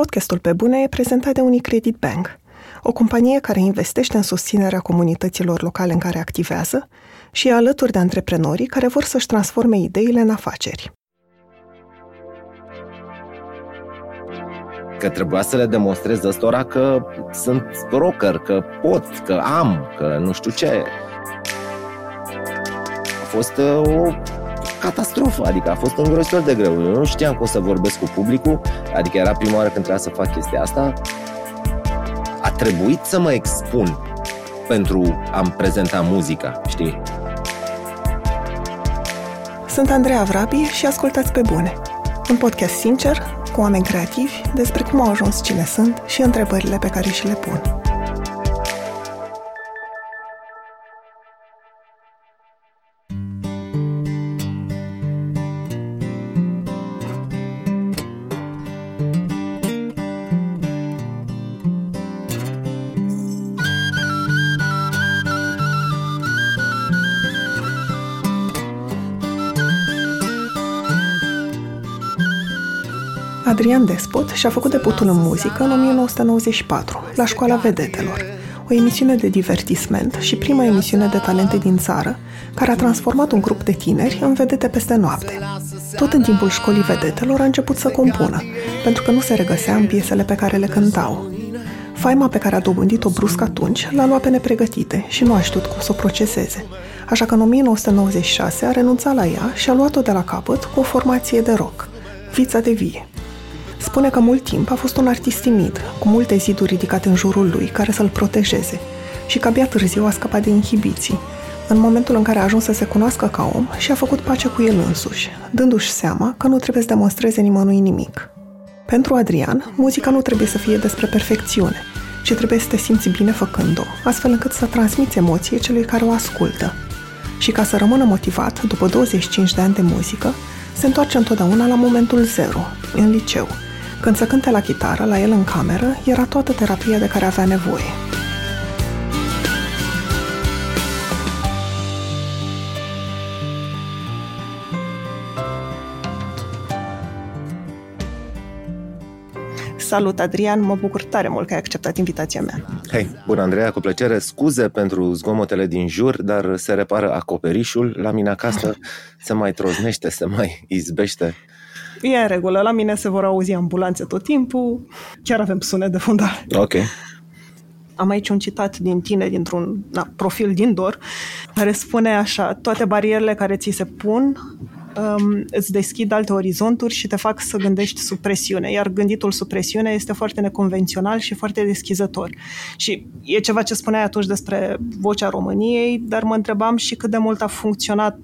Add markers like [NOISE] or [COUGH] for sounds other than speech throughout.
Podcastul Pe Bune e prezentat de Unicredit Bank, o companie care investește în susținerea comunităților locale în care activează și e alături de antreprenorii care vor să-și transforme ideile în afaceri. Că trebuia să le demonstrez ăstora că sunt rocker, că pot, că am, că nu știu ce. A fost uh, o catastrofă, adică a fost îngrozitor de greu. Eu nu știam cum să vorbesc cu publicul, adică era prima oară când trebuia să fac chestia asta. A trebuit să mă expun pentru a-mi prezenta muzica, știi? Sunt Andreea Vrabi și ascultați pe bune. Un podcast sincer, cu oameni creativi, despre cum au ajuns cine sunt și întrebările pe care și le pun. Adrian Despot și-a făcut debutul în muzică în 1994, la Școala Vedetelor, o emisiune de divertisment și prima emisiune de talente din țară, care a transformat un grup de tineri în vedete peste noapte. Tot în timpul școlii vedetelor a început să compună, pentru că nu se regăsea în piesele pe care le cântau. Faima pe care a dobândit-o brusc atunci l-a luat pe nepregătite și nu a știut cum să o proceseze. Așa că în 1996 a renunțat la ea și a luat-o de la capăt cu o formație de rock, Vița de Vie. Spune că mult timp a fost un artist timid, cu multe ziduri ridicate în jurul lui care să-l protejeze și că abia târziu a scăpat de inhibiții, în momentul în care a ajuns să se cunoască ca om și a făcut pace cu el însuși, dându-și seama că nu trebuie să demonstreze nimănui nimic. Pentru Adrian, muzica nu trebuie să fie despre perfecțiune, ci trebuie să te simți bine făcând-o, astfel încât să transmiți emoție celui care o ascultă. Și ca să rămână motivat, după 25 de ani de muzică, se întoarce întotdeauna la momentul zero, în liceu, când se cânte la chitară, la el în cameră, era toată terapia de care avea nevoie. Salut, Adrian! Mă bucur tare mult că ai acceptat invitația mea. Hei, bună, Andreea, cu plăcere. Scuze pentru zgomotele din jur, dar se repară acoperișul. La mine acasă se mai troznește, se mai izbește. E în regulă. La mine se vor auzi ambulanțe tot timpul. Chiar avem sunet de fundal. Ok. Am aici un citat din tine, dintr-un na, profil din DOR, care spune așa, toate barierele care ți se pun um, îți deschid alte orizonturi și te fac să gândești sub presiune. Iar gânditul sub presiune este foarte neconvențional și foarte deschizător. Și e ceva ce spuneai atunci despre vocea României, dar mă întrebam și cât de mult a funcționat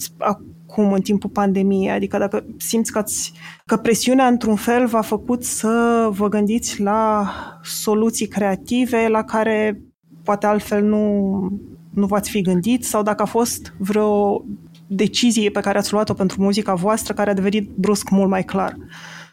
acum, în timpul pandemiei? Adică dacă simți că, ați, că presiunea, într-un fel, v-a făcut să vă gândiți la soluții creative la care poate altfel nu, nu v-ați fi gândit sau dacă a fost vreo decizie pe care ați luat-o pentru muzica voastră care a devenit brusc mult mai clar.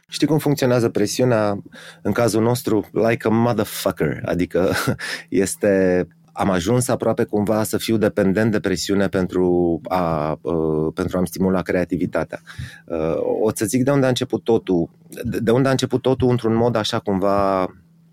Știi cum funcționează presiunea în cazul nostru? Like a motherfucker. Adică [LAUGHS] este am ajuns aproape cumva să fiu dependent de presiune pentru, a, uh, pentru a-mi stimula creativitatea. Uh, o să zic de unde a început totul. De unde a început totul într-un mod așa cumva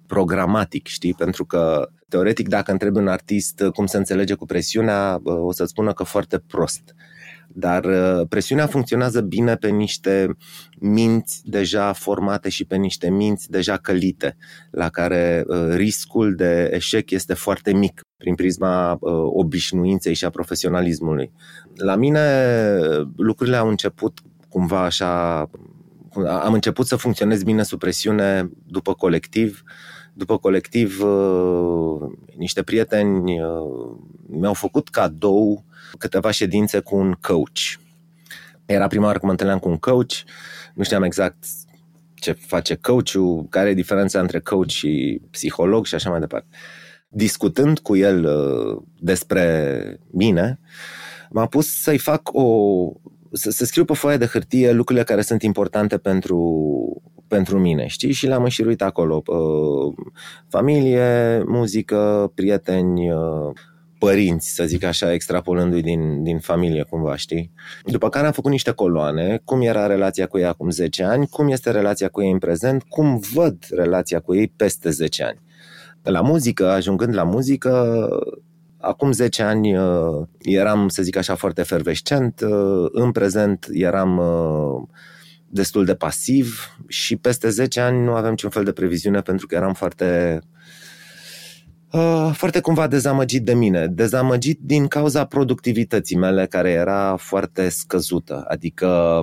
programatic, știi? Pentru că, teoretic, dacă întrebi un artist cum se înțelege cu presiunea, o să-ți spună că foarte prost. Uh, dar uh, presiunea funcționează bine pe niște minți deja formate și pe niște minți deja călite, la care uh, riscul de eșec este foarte mic prin prisma uh, obișnuinței și a profesionalismului. La mine lucrurile au început cumva așa am început să funcționez bine sub presiune după colectiv. După colectiv, niște prieteni mi-au făcut cadou câteva ședințe cu un coach. Era prima oară când mă întâlneam cu un coach, nu știam exact ce face coachul, care e diferența între coach și psiholog și așa mai departe. Discutând cu el uh, despre mine, m-am pus să-i fac o. să, să scriu pe foaie de hârtie lucrurile care sunt importante pentru, pentru mine, știi? Și le-am înșiruit acolo. Uh, familie, muzică, prieteni, uh, părinți, să zic așa, extrapolându-i din, din familie cumva, știi? După care am făcut niște coloane, cum era relația cu ei acum 10 ani, cum este relația cu ei în prezent, cum văd relația cu ei peste 10 ani. La muzică, ajungând la muzică, acum 10 ani uh, eram, să zic așa, foarte fervescent, uh, în prezent eram uh, destul de pasiv și peste 10 ani nu aveam niciun fel de previziune pentru că eram foarte Uh, foarte cumva dezamăgit de mine, dezamăgit din cauza productivității mele care era foarte scăzută, adică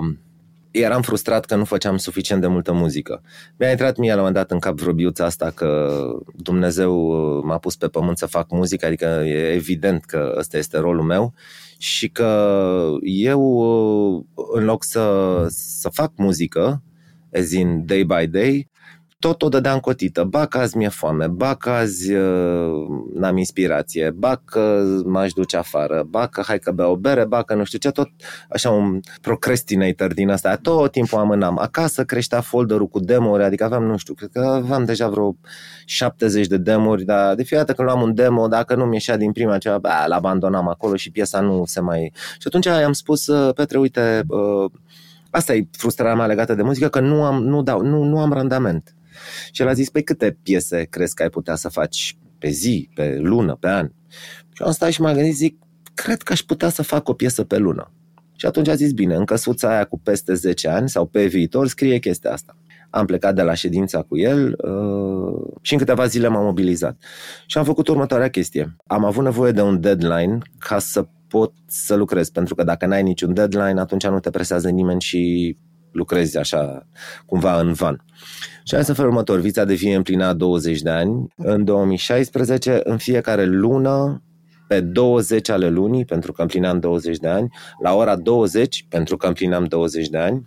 eram frustrat că nu făceam suficient de multă muzică. Mi-a intrat mie la un moment dat în cap vreo asta că Dumnezeu uh, m-a pus pe pământ să fac muzică, adică e evident că ăsta este rolul meu și că eu uh, în loc să, să fac muzică, as in day by day, tot o dădeam cotită. Ba că azi mi-e foame, ba că azi uh, n-am inspirație, ba că m-aș duce afară, ba că hai că beau o bere, ba că nu știu ce, tot așa un procrastinator din asta. Tot timpul amânam. Acasă creștea folderul cu demo-uri, adică aveam, nu știu, cred că aveam deja vreo 70 de demo-uri, dar de fiecare dată când luam un demo, dacă nu mi ieșea din prima ceva, bă, l-abandonam acolo și piesa nu se mai... Și atunci i-am spus, uh, Petre, uite, uh, asta e frustrarea mea legată de muzică, că nu am, nu dau, nu, nu am randament. Și el a zis, păi câte piese crezi că ai putea să faci pe zi, pe lună, pe an? Și am stat și m-am gândit, zic, cred că aș putea să fac o piesă pe lună. Și atunci a zis, bine, în căsuța aia cu peste 10 ani sau pe viitor scrie chestia asta. Am plecat de la ședința cu el uh, și în câteva zile m-am mobilizat. Și am făcut următoarea chestie. Am avut nevoie de un deadline ca să pot să lucrez, pentru că dacă n-ai niciun deadline, atunci nu te presează nimeni și lucrezi așa cumva în van. Și asta felul următor, Vița de Vie împlina 20 de ani. În 2016, în fiecare lună, pe 20 ale lunii, pentru că împlineam 20 de ani, la ora 20, pentru că împlineam 20 de ani,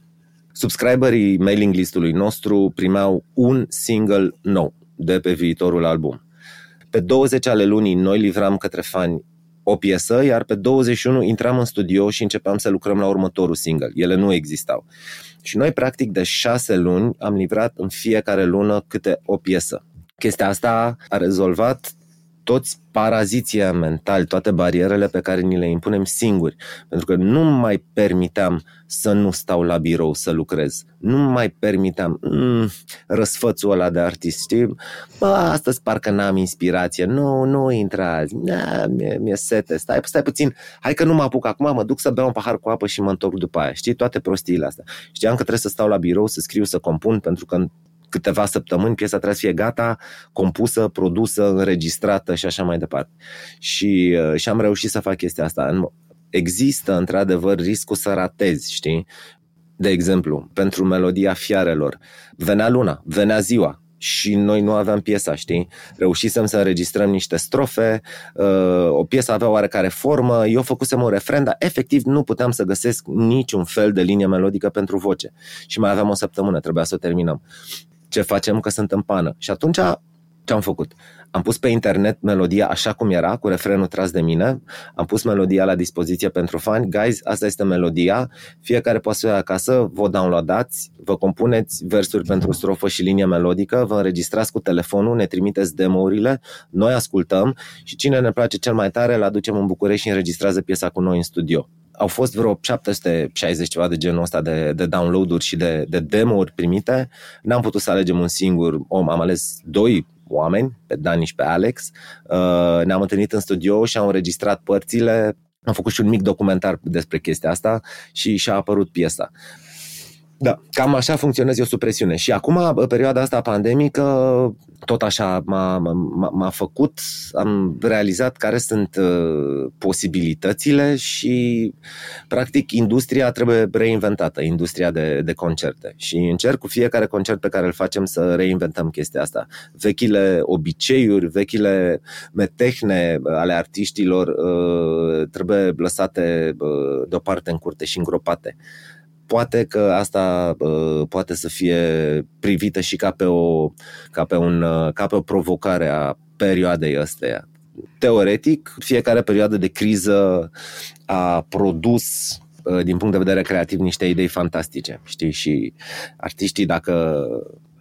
subscriberii mailing listului nostru primeau un single nou de pe viitorul album. Pe 20 ale lunii noi livram către fani o piesă, iar pe 21 intram în studio și începeam să lucrăm la următorul single. Ele nu existau. Și noi, practic, de șase luni am livrat în fiecare lună câte o piesă. Chestia asta a rezolvat toți paraziția mentali, toate barierele pe care ni le impunem singuri. Pentru că nu mai permiteam să nu stau la birou să lucrez. Nu mai permiteam mm, răsfățul ăla de artist, știi? Bă, astăzi parcă n-am inspirație. Nu, nu intra azi. Na, mi-e, mi-e sete. Stai, stai puțin. Hai că nu mă apuc acum, mă duc să beau un pahar cu apă și mă întorc după aia. Știi? Toate prostiile astea. Știam că trebuie să stau la birou, să scriu, să compun, pentru că câteva săptămâni piesa trebuie să fie gata, compusă, produsă, înregistrată și așa mai departe. Și, uh, și am reușit să fac chestia asta. Există, într-adevăr, riscul să ratezi, știi? De exemplu, pentru melodia fiarelor, venea luna, venea ziua, și noi nu aveam piesa, știi? Reușisem să înregistrăm niște strofe, uh, o piesă avea oarecare formă, eu făcusem un refren, dar efectiv nu puteam să găsesc niciun fel de linie melodică pentru voce. Și mai aveam o săptămână, trebuia să o terminăm ce facem că sunt în pană. Și atunci ce am făcut? Am pus pe internet melodia așa cum era, cu refrenul tras de mine, am pus melodia la dispoziție pentru fani, guys, asta este melodia, fiecare poate să o ia acasă, vă downloadați, vă compuneți versuri pentru strofă și linie melodică, vă înregistrați cu telefonul, ne trimiteți demo-urile, noi ascultăm și cine ne place cel mai tare, îl aducem în București și înregistrează piesa cu noi în studio au fost vreo 760 ceva de genul ăsta de, de download-uri și de, de demo-uri primite. N-am putut să alegem un singur om, am ales doi oameni, pe Dani și pe Alex. Uh, ne-am întâlnit în studio și am înregistrat părțile. Am făcut și un mic documentar despre chestia asta și și-a apărut piesa. Da, cam așa funcționează eu sub presiune. Și acum, perioada asta pandemică, tot așa m-a, m-a, m-a făcut, am realizat care sunt uh, posibilitățile și, practic, industria trebuie reinventată, industria de, de concerte. Și încerc cu fiecare concert pe care îl facem să reinventăm chestia asta. Vechile obiceiuri, vechile metehne ale artiștilor uh, trebuie lăsate uh, deoparte în curte și îngropate poate că asta uh, poate să fie privită și ca pe o, ca pe un, uh, ca pe o provocare a perioadei astea. Teoretic, fiecare perioadă de criză a produs uh, din punct de vedere creativ niște idei fantastice, știi? Și artiștii dacă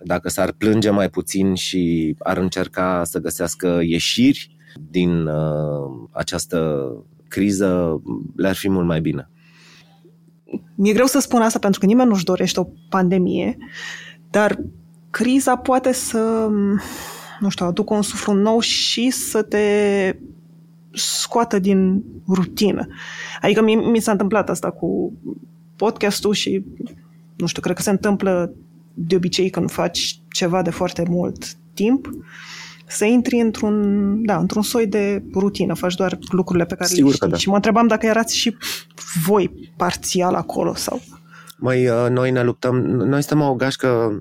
dacă s-ar plânge mai puțin și ar încerca să găsească ieșiri din uh, această criză le-ar fi mult mai bine. Mi-e greu să spun asta pentru că nimeni nu-și dorește o pandemie, dar criza poate să, nu știu, aducă un suflu nou și să te scoată din rutină. Adică mi, mi s-a întâmplat asta cu podcastul și, nu știu, cred că se întâmplă de obicei când faci ceva de foarte mult timp, să intri într-un, da, într-un soi de rutină, faci doar lucrurile pe care Sigur le știi. Da. Și mă întrebam dacă erați și voi parțial acolo sau... Mai uh, noi ne luptăm, noi suntem o gașcă,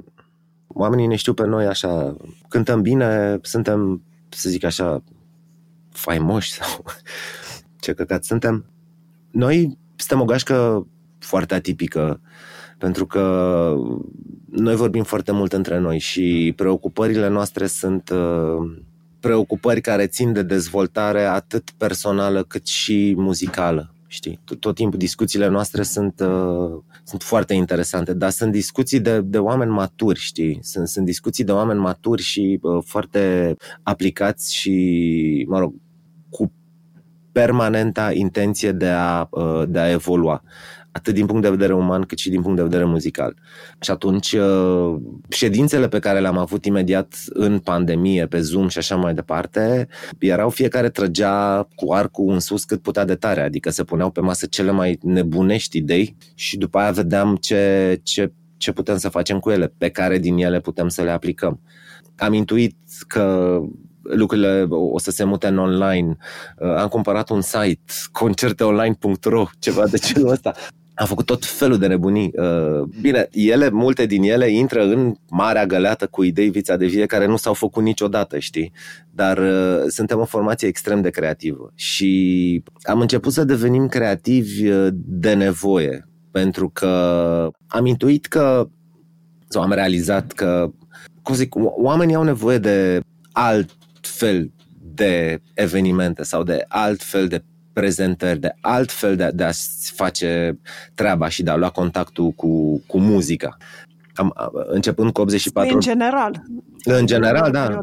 oamenii ne știu pe noi așa, cântăm bine, suntem, să zic așa, faimoși sau [LAUGHS] ce căcat suntem. Noi suntem o gașcă foarte atipică, pentru că noi vorbim foarte mult între noi și preocupările noastre sunt uh, preocupări care țin de dezvoltare atât personală cât și muzicală. Știi? Tot, tot timpul discuțiile noastre sunt, uh, sunt foarte interesante, dar sunt discuții de, de oameni maturi, știi? Sunt, sunt discuții de oameni maturi și uh, foarte aplicați și, mă rog, cu permanenta intenție de a, uh, de a evolua atât din punct de vedere uman cât și din punct de vedere muzical. Și atunci uh, ședințele pe care le-am avut imediat în pandemie, pe Zoom și așa mai departe, erau fiecare trăgea cu arcul în sus cât putea de tare, adică se puneau pe masă cele mai nebunești idei și după aia vedeam ce, ce, ce putem să facem cu ele, pe care din ele putem să le aplicăm. Am intuit că lucrurile o să se mute în online. Uh, am cumpărat un site, concerteonline.ro, ceva de genul ăsta. Am făcut tot felul de nebunii. Uh, bine, ele, multe din ele intră în marea găleată cu idei vița de vie care nu s-au făcut niciodată, știi? Dar uh, suntem o formație extrem de creativă și am început să devenim creativi de nevoie, pentru că am intuit că sau am realizat că cum zic, oamenii au nevoie de alt fel de evenimente sau de alt fel de prezentări, de alt fel de, de a face treaba și de a lua contactul cu, cu muzica. Am, începând cu 84... În general. În general, da.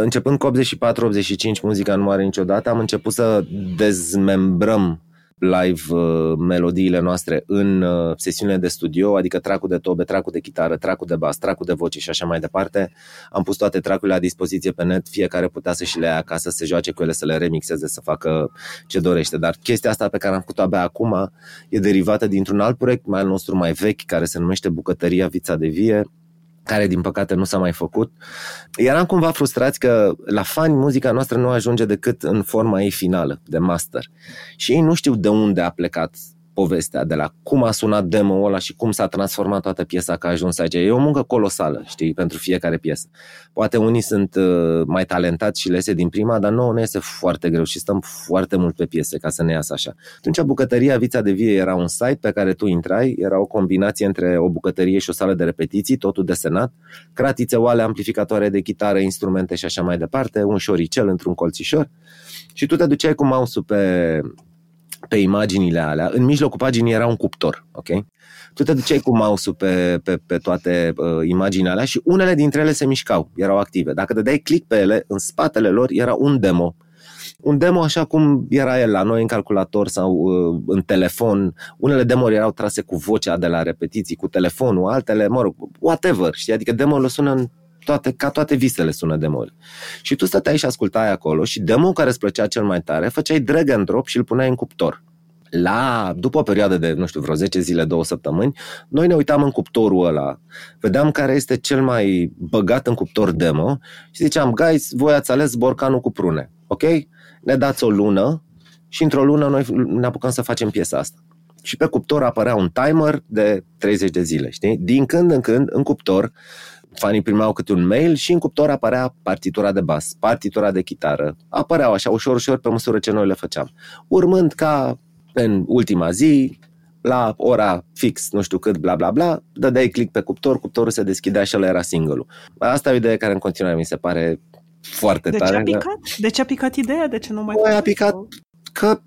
Începând cu 84-85, muzica nu are niciodată, am început să dezmembrăm live uh, melodiile noastre în uh, sesiunile de studio, adică tracul de tobe, tracul de chitară, tracul de bas, tracul de voce și așa mai departe. Am pus toate tracurile la dispoziție pe net, fiecare putea să și le ia acasă, să se joace cu ele, să le remixeze, să facă ce dorește. Dar chestia asta pe care am făcut-o abia acum e derivată dintr-un alt proiect mai al nostru mai vechi, care se numește Bucătăria Vița de Vie, care din păcate nu s-a mai făcut. Eram cumva frustrați că la fani muzica noastră nu ajunge decât în forma ei finală, de master. Și ei nu știu de unde a plecat povestea, de la cum a sunat demo-ul ăla și cum s-a transformat toată piesa ca a ajuns aici. E o muncă colosală, știi, pentru fiecare piesă. Poate unii sunt uh, mai talentați și le iese din prima, dar nouă ne iese foarte greu și stăm foarte mult pe piese ca să ne iasă așa. Atunci bucătăria Vița de Vie era un site pe care tu intrai, era o combinație între o bucătărie și o sală de repetiții, totul desenat, cratițe, oale, amplificatoare de chitară, instrumente și așa mai departe, un șoricel într-un colțișor și tu te duceai cu mouse-ul pe pe imaginile alea, în mijlocul paginii era un cuptor, ok? Tu te duceai cu mouse-ul pe, pe, pe toate uh, imaginile alea și unele dintre ele se mișcau, erau active. Dacă dai click pe ele, în spatele lor era un demo. Un demo așa cum era el la noi în calculator sau uh, în telefon. Unele demo erau trase cu vocea de la repetiții, cu telefonul, altele, mă rog, whatever, știi? Adică demo-ul sună în toate, ca toate visele sună demo Și tu stăteai și ascultai acolo și demo care îți plăcea cel mai tare, făceai drag and drop și îl puneai în cuptor. La, după o perioadă de, nu știu, vreo 10 zile, două săptămâni, noi ne uitam în cuptorul ăla, vedeam care este cel mai băgat în cuptor demo și ziceam, guys, voi ați ales borcanul cu prune, ok? Ne dați o lună și într-o lună noi ne apucăm să facem piesa asta. Și pe cuptor apărea un timer de 30 de zile, știi? Din când în când, în cuptor, fanii primeau câte un mail și în cuptor apărea partitura de bas, partitura de chitară. Apăreau așa ușor, ușor pe măsură ce noi le făceam. Urmând ca în ultima zi, la ora fix, nu știu cât, bla bla bla, dădeai click pe cuptor, cuptorul se deschidea și ăla era single-ul. Asta e o idee care în continuare mi se pare foarte de tare. Ce a picat? De ce a picat ideea? De ce nu mai Păi a picat că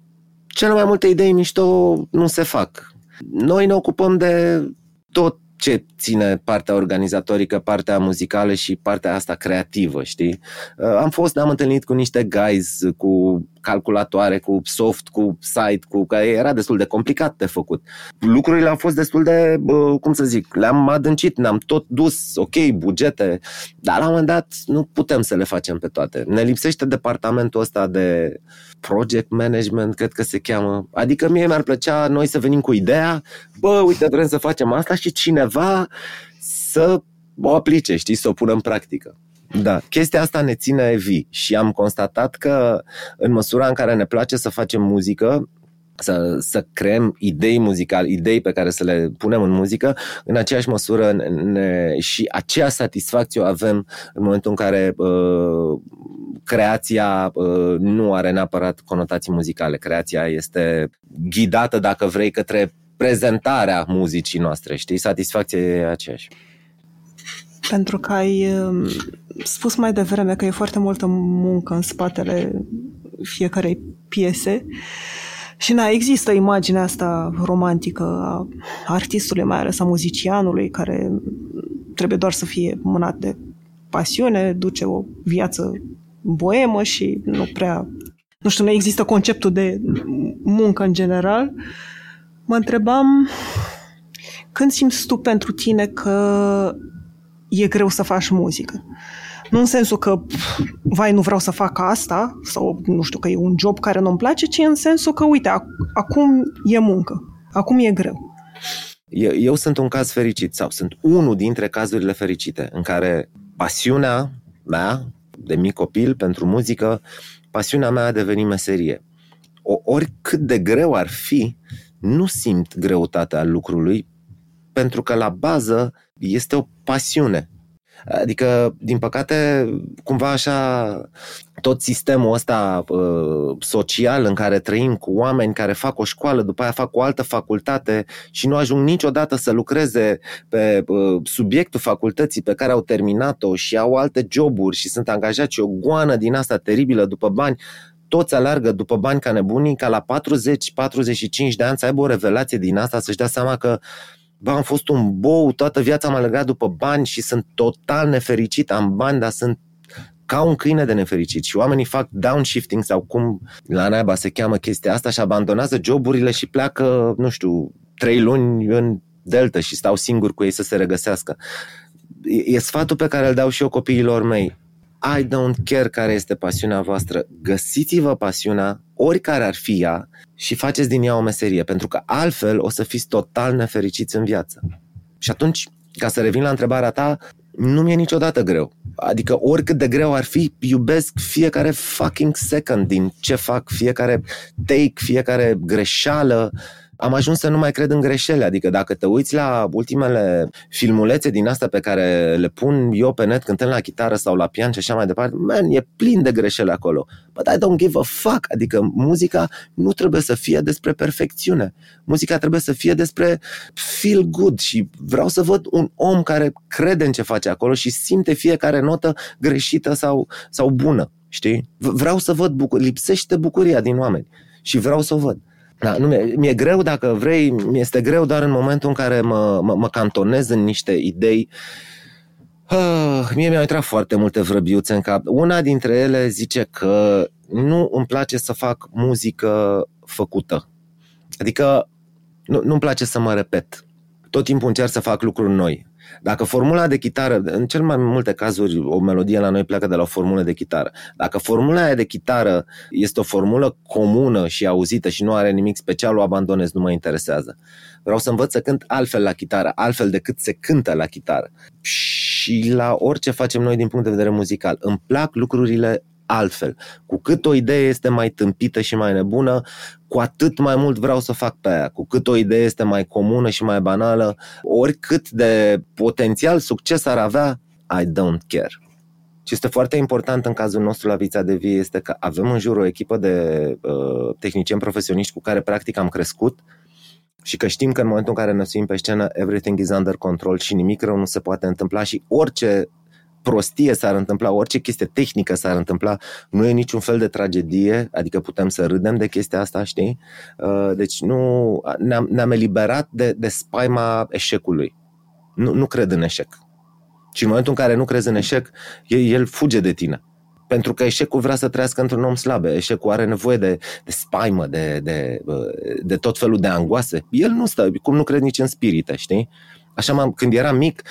cele mai multe idei mișto nu se fac. Noi ne ocupăm de tot ce ține partea organizatorică, partea muzicală și partea asta creativă, știi? Uh, am fost, am întâlnit cu niște guys cu calculatoare, cu soft, cu site, cu care era destul de complicat de făcut. Lucrurile au fost destul de, cum să zic, le-am adâncit, ne-am tot dus, ok, bugete, dar la un moment dat nu putem să le facem pe toate. Ne lipsește departamentul ăsta de project management, cred că se cheamă. Adică mie mi-ar plăcea noi să venim cu ideea, bă, uite, vrem să facem asta și cineva să o aplice, știi, să o pună în practică. Da, chestia asta ne ține vii și am constatat că în măsura în care ne place să facem muzică, să, să creăm idei muzicale, idei pe care să le punem în muzică, în aceeași măsură ne, și aceea satisfacție o avem în momentul în care uh, creația uh, nu are neapărat conotații muzicale. Creația este ghidată, dacă vrei, către prezentarea muzicii noastre, știi? Satisfacția e aceeași. Pentru că ai um, spus mai devreme că e foarte multă muncă în spatele fiecarei piese și na, există imaginea asta romantică a artistului, mai ales a muzicianului, care trebuie doar să fie mânat de pasiune, duce o viață boemă și nu prea... Nu știu, nu există conceptul de muncă în general. Mă întrebam când simți tu pentru tine că e greu să faci muzică? Nu în sensul că, vai, nu vreau să fac asta, sau nu știu, că e un job care nu-mi place, ci în sensul că, uite, ac- acum e muncă, acum e greu. Eu, eu sunt un caz fericit, sau sunt unul dintre cazurile fericite, în care pasiunea mea, de mic copil, pentru muzică, pasiunea mea a devenit meserie. O, oricât de greu ar fi, nu simt greutatea lucrului, pentru că la bază este o pasiune. Adică, din păcate, cumva așa, tot sistemul ăsta uh, social în care trăim cu oameni care fac o școală, după aia fac o altă facultate și nu ajung niciodată să lucreze pe uh, subiectul facultății pe care au terminat-o și au alte joburi și sunt angajați și o goană din asta teribilă după bani, toți alargă după bani ca nebunii, ca la 40-45 de ani să aibă o revelație din asta, să-și dea seama că bă, am fost un bou, toată viața am alergat după bani și sunt total nefericit, am bani, dar sunt ca un câine de nefericit și oamenii fac downshifting sau cum la naiba se cheamă chestia asta și abandonează joburile și pleacă, nu știu, trei luni în delta și stau singur cu ei să se regăsească. E, e sfatul pe care îl dau și eu copiilor mei. I don't care care este pasiunea voastră. Găsiți-vă pasiunea, oricare ar fi ea, și faceți din ea o meserie, pentru că altfel o să fiți total nefericiți în viață. Și atunci, ca să revin la întrebarea ta, nu mi-e niciodată greu. Adică oricât de greu ar fi, iubesc fiecare fucking second din ce fac, fiecare take, fiecare greșeală, am ajuns să nu mai cred în greșeli. Adică dacă te uiți la ultimele filmulețe din asta pe care le pun eu pe net cântând la chitară sau la pian și așa mai departe, man, e plin de greșeli acolo. But I don't give a fuck. Adică muzica nu trebuie să fie despre perfecțiune. Muzica trebuie să fie despre feel good și vreau să văd un om care crede în ce face acolo și simte fiecare notă greșită sau, sau bună. Știi? Vreau să văd bucur- lipsește bucuria din oameni și vreau să o văd. Da, nu, mi-e, mi-e greu dacă vrei, mi-este greu doar în momentul în care mă, mă, mă cantonez în niște idei. Uh, mie mi-au intrat foarte multe vrăbiuțe în cap. Una dintre ele zice că nu îmi place să fac muzică făcută. Adică nu, nu-mi place să mă repet. Tot timpul încerc să fac lucruri noi. Dacă formula de chitară, în cel mai multe cazuri, o melodie la noi pleacă de la o formulă de chitară. Dacă formula aia de chitară este o formulă comună și auzită și nu are nimic special, o abandonez, nu mă interesează. Vreau să învăț să cânt altfel la chitară, altfel decât se cântă la chitară. Și la orice facem noi din punct de vedere muzical. Îmi plac lucrurile altfel. Cu cât o idee este mai tâmpită și mai nebună, cu atât mai mult vreau să fac pe aia. Cu cât o idee este mai comună și mai banală, oricât de potențial succes ar avea, I don't care. Ce este foarte important în cazul nostru la Vița de Vie este că avem în jur o echipă de uh, tehnicieni profesioniști cu care practic am crescut și că știm că în momentul în care ne suim pe scenă everything is under control și nimic rău nu se poate întâmpla și orice prostie s-ar întâmpla, orice chestie tehnică s-ar întâmpla, nu e niciun fel de tragedie, adică putem să râdem de chestia asta, știi? Uh, deci nu, ne-am, ne-am eliberat de, de spaima eșecului. Nu, nu cred în eșec. Și în momentul în care nu crezi în eșec, el fuge de tine. Pentru că eșecul vrea să trăiască într-un om slab. Eșecul are nevoie de, de spaimă, de, de, de tot felul de angoase. El nu stă, cum nu cred nici în spirite, știi? Așa m-am, când eram mic,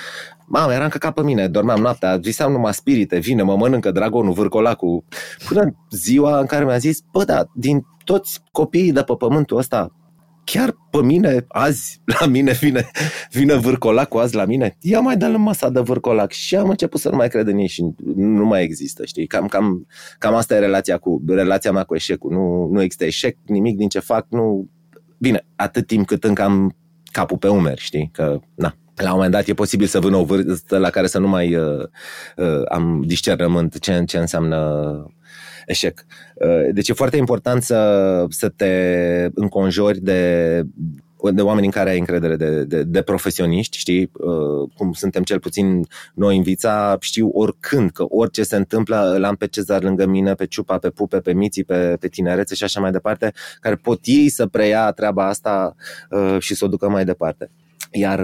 mamă, eram căcat pe mine, dormeam noaptea, viseam numai spirite, vine, mă mănâncă dragonul, vârcolacul. Până ziua în care mi-a zis, bă, da, din toți copiii de pe pământul ăsta, chiar pe mine azi, la mine vine, vine vârcolacul azi la mine, ia mai dă masa de vârcolac și am început să nu mai cred în ei și nu mai există, știi? Cam, cam, cam asta e relația, cu, relația mea cu eșecul. Nu, nu există eșec, nimic din ce fac, nu... Bine, atât timp cât încă am capul pe umeri, știi? Că, na, la un moment dat e posibil să vin o vârstă la care să nu mai uh, uh, am discernământ ce, ce înseamnă eșec. Uh, deci e foarte important să, să te înconjori de, de oameni în care ai încredere, de, de, de profesioniști, știi, uh, cum suntem cel puțin noi în Vița, știu oricând că orice se întâmplă, îl am pe Cezar lângă mine, pe Ciupa, pe Pupe, pe Miții, pe, pe Tinerețe și așa mai departe, care pot ei să preia treaba asta uh, și să o ducă mai departe. Iar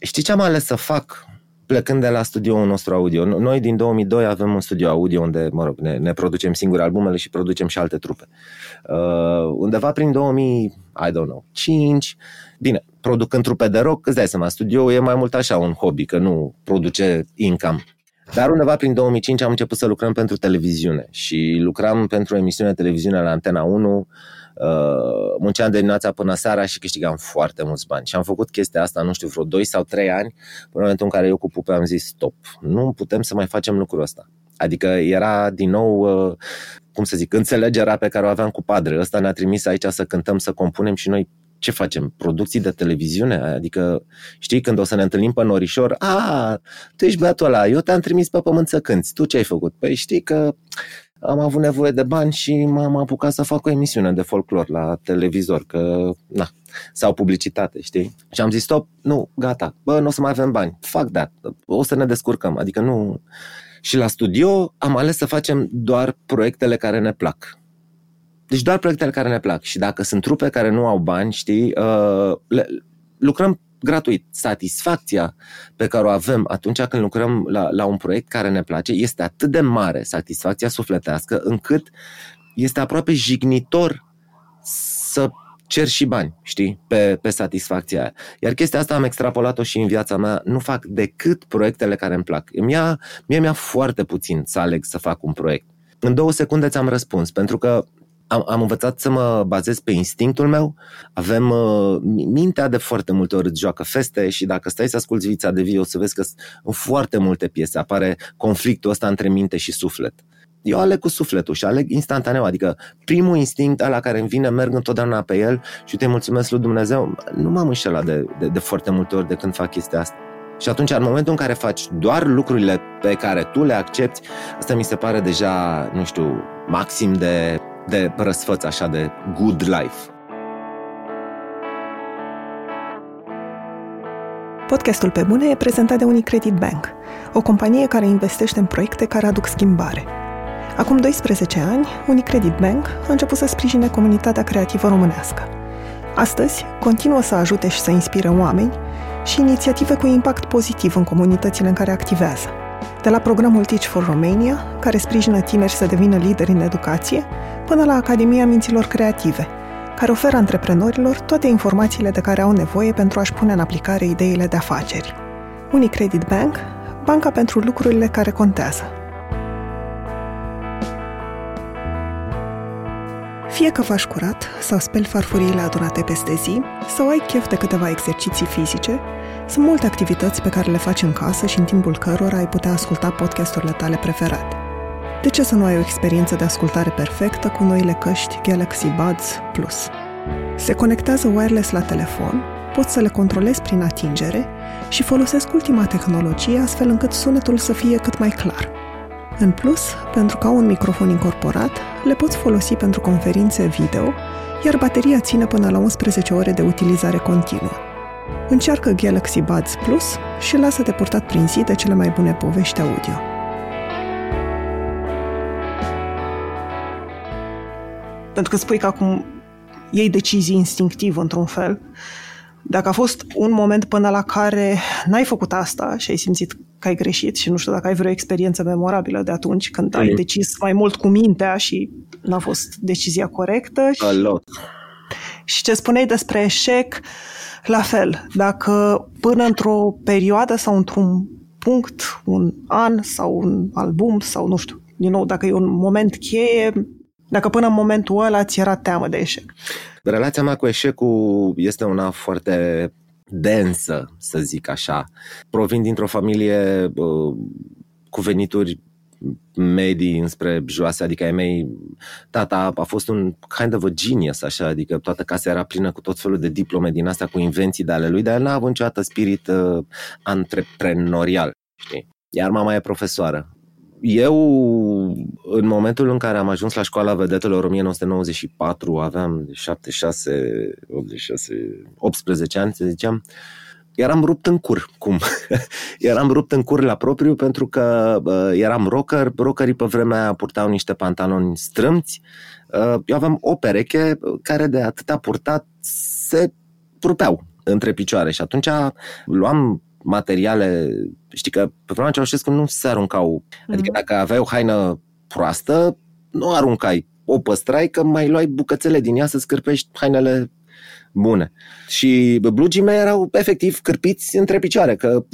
știi ce am ales să fac plecând de la studioul nostru audio. Noi din 2002 avem un studio audio unde, mă rog, ne, ne producem singuri albumele și producem și alte trupe. Uh, undeva prin 2000, I don't know, 5, bine, producând trupe de rock, îți dai seama, studioul e mai mult așa un hobby, că nu produce income. Dar undeva prin 2005 am început să lucrăm pentru televiziune și lucram pentru o emisiune de televiziune la Antena 1 Uh, munceam de dimineața până seara și câștigam foarte mulți bani. Și am făcut chestia asta, nu știu, vreo 2 sau 3 ani, până în momentul în care eu cu Pupe am zis stop, nu putem să mai facem lucrul ăsta. Adică era din nou, uh, cum să zic, înțelegerea pe care o aveam cu padre. Ăsta ne-a trimis aici să cântăm, să compunem și noi ce facem? Producții de televiziune? Adică, știi, când o să ne întâlnim pe norișor, a, tu ești băiatul ăla, eu te-am trimis pe pământ să cânti, tu ce ai făcut? Păi știi că am avut nevoie de bani și m-am apucat să fac o emisiune de folclor la televizor, că, na, sau publicitate, știi? Și am zis, stop, nu, gata, bă, nu o să mai avem bani, fac that, o să ne descurcăm, adică nu... Și la studio am ales să facem doar proiectele care ne plac. Deci doar proiectele care ne plac. Și dacă sunt trupe care nu au bani, știi, uh, le, lucrăm gratuit. Satisfacția pe care o avem atunci când lucrăm la, la un proiect care ne place este atât de mare, satisfacția sufletească, încât este aproape jignitor să cer și bani, știi, pe, pe satisfacția aia. Iar chestia asta am extrapolat-o și în viața mea. Nu fac decât proiectele care îmi plac. Mie, mie mi-a foarte puțin să aleg să fac un proiect. În două secunde ți-am răspuns, pentru că am, am învățat să mă bazez pe instinctul meu. Avem uh, mintea de foarte multe ori îți joacă feste și dacă stai să asculti vița de vie, o să vezi că în foarte multe piese apare conflictul ăsta între minte și suflet. Eu aleg cu sufletul și aleg instantaneu, adică primul instinct la care îmi vine, merg întotdeauna pe el și te mulțumesc lui Dumnezeu. Nu m-am înșelat de, de, de foarte multe ori de când fac chestia asta. Și atunci, în momentul în care faci doar lucrurile pe care tu le accepti, asta mi se pare deja, nu știu, maxim de de răsfăț așa de good life. Podcastul Pe Bune e prezentat de Unicredit Bank, o companie care investește în proiecte care aduc schimbare. Acum 12 ani, Unicredit Bank a început să sprijine comunitatea creativă românească. Astăzi, continuă să ajute și să inspire oameni și inițiative cu impact pozitiv în comunitățile în care activează. De la programul Teach for Romania, care sprijină tineri să devină lideri în educație, până la Academia Minților Creative, care oferă antreprenorilor toate informațiile de care au nevoie pentru a-și pune în aplicare ideile de afaceri. Unicredit Bank, banca pentru lucrurile care contează. Fie că faci curat sau speli farfuriile adunate peste zi, sau ai chef de câteva exerciții fizice, sunt multe activități pe care le faci în casă și în timpul cărora ai putea asculta podcasturile tale preferate. De ce să nu ai o experiență de ascultare perfectă cu noile căști Galaxy Buds Plus? Se conectează wireless la telefon, poți să le controlezi prin atingere și folosesc ultima tehnologie astfel încât sunetul să fie cât mai clar. În plus, pentru că au un microfon incorporat, le poți folosi pentru conferințe video, iar bateria ține până la 11 ore de utilizare continuă. Încearcă Galaxy Buds Plus și lasă-te purtat prin zi de cele mai bune povești audio. Pentru că spui că acum iei decizii instinctiv într-un fel. Dacă a fost un moment până la care n-ai făcut asta și ai simțit că ai greșit și nu știu dacă ai vreo experiență memorabilă de atunci când ai decis mai mult cu mintea și n-a fost decizia corectă. A lot. Și ce spuneai despre eșec, la fel, dacă până într-o perioadă sau într-un punct, un an sau un album sau nu știu, din nou, dacă e un moment cheie, dacă până în momentul ăla ți era teamă de eșec. Relația mea cu eșecul este una foarte densă, să zic așa. Provin dintr-o familie uh, cu venituri medii înspre joase, adică ai mei, tata a fost un kind of a genius, așa, adică toată casa era plină cu tot felul de diplome din asta, cu invenții de ale lui, dar el n-a avut niciodată spirit uh, antreprenorial, știi? Iar mama e profesoară. Eu, în momentul în care am ajuns la școala vedetelor 1994, aveam 76, 86, 18 ani, să ziceam, eram rupt în cur, cum? [LAUGHS] eram rupt în cur la propriu pentru că uh, eram rocker, rockerii pe vremea aia purtau niște pantaloni strâmți, uh, eu aveam o pereche care de atâta purtat se trupeau între picioare și atunci luam materiale, știi că pe vremea Ceaușescu nu se aruncau, mm-hmm. adică mhm. dacă aveai o haină proastă, nu aruncai, o păstrai că mai luai bucățele din ea să scârpești hainele bune. Și blugii mei erau efectiv cârpiți între picioare, că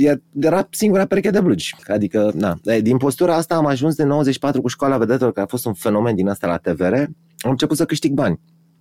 era singura pereche de blugi. Adică, na, din postura asta am ajuns de 94 cu școala vedetelor, care a fost un fenomen din asta la TVR, am început să câștig bani.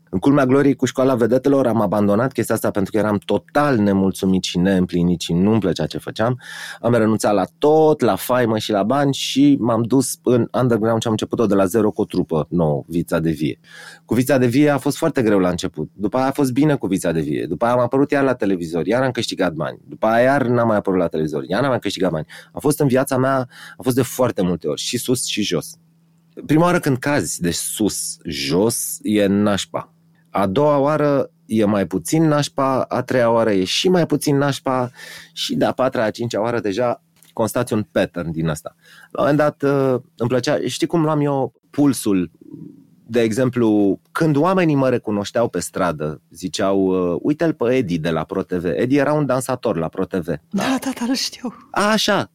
În culmea gloriei cu școala vedetelor am abandonat chestia asta pentru că eram total nemulțumit și neîmplinit și nu-mi plăcea ce făceam. Am renunțat la tot, la faimă și la bani și m-am dus în underground și am început-o de la zero cu o trupă nouă, Vița de Vie. Cu Vița de Vie a fost foarte greu la început. După aia a fost bine cu Vița de Vie. După aia am apărut iar la televizor, iar am câștigat bani. După aia iar n-am mai apărut la televizor, iar n-am mai câștigat bani. A fost în viața mea, a fost de foarte multe ori, și sus și jos. Prima oară când cazi de sus, jos, e nașpa a doua oară e mai puțin nașpa, a treia oară e și mai puțin nașpa și de a patra, a cincea oară deja constați un pattern din asta. La un moment dat uh, îmi plăcea, știi cum luam eu pulsul de exemplu, când oamenii mă recunoșteau pe stradă, ziceau, uh, uite-l pe Edi de la ProTV. Edi era un dansator la ProTV. Da, da, da, da, știu. A, așa.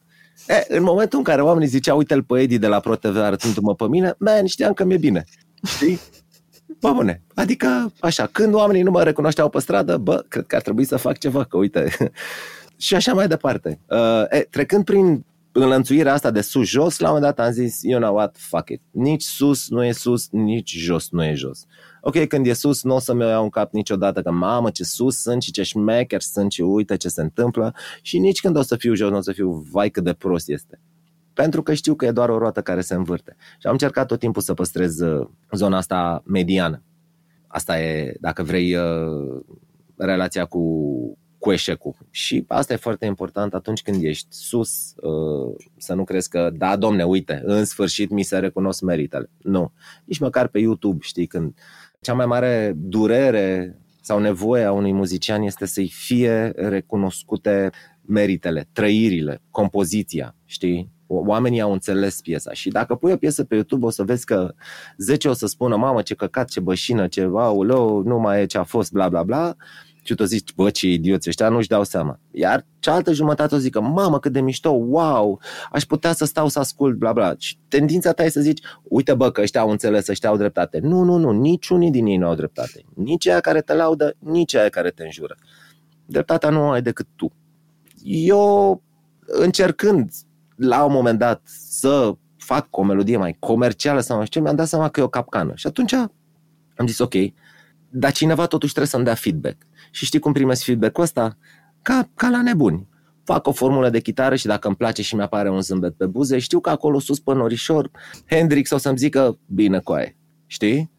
E, în momentul în care oamenii ziceau, uite-l pe Edi de la ProTV arătându-mă pe mine, man, știam că mi-e bine. Știi? Bă, bune. Adică, așa, când oamenii nu mă recunoșteau pe stradă, bă, cred că ar trebui să fac ceva, că uite. [LAUGHS] și așa mai departe. Uh, e, trecând prin înlănțuirea asta de sus-jos, la un moment dat am zis, you know what, fuck it. Nici sus nu e sus, nici jos nu e jos. Ok, când e sus, nu o să-mi iau un cap niciodată că mamă ce sus sunt și ce șmecher sunt și uite ce se întâmplă și nici când o să fiu jos, nu o să fiu vai cât de prost este pentru că știu că e doar o roată care se învârte. Și am încercat tot timpul să păstrez uh, zona asta mediană. Asta e, dacă vrei, uh, relația cu, cu eșecul. Și asta e foarte important atunci când ești sus, uh, să nu crezi că, da, domne, uite, în sfârșit mi se recunosc meritele. Nu. Nici măcar pe YouTube, știi, când cea mai mare durere sau nevoie a unui muzician este să-i fie recunoscute meritele, trăirile, compoziția, știi? Oamenii au înțeles piesa și dacă pui o piesă pe YouTube o să vezi că 10 o să spună mamă ce căcat, ce bășină, ce auleu, nu mai e ce a fost, bla bla bla și tu zici, bă, ce idioți ăștia, nu-și dau seama. Iar cealaltă jumătate o zică, mamă, cât de mișto, wow, aș putea să stau să ascult, bla, bla. Și tendința ta e să zici, uite, bă, că ăștia au înțeles, ăștia au dreptate. Nu, nu, nu, niciunii din ei nu au dreptate. Nici aia care te laudă, nici aia care te înjură. Dreptatea nu ai decât tu. Eu, încercând la un moment dat să fac o melodie mai comercială sau mai știu mi-am dat seama că e o capcană. Și atunci am zis, ok, dar cineva totuși trebuie să-mi dea feedback. Și știi cum primesc feedback-ul ăsta? Ca, ca la nebuni. Fac o formulă de chitară și dacă îmi place și mi-apare un zâmbet pe buze, știu că acolo sus pe norișor, Hendrix o să-mi zică, bine cu aia. Știi?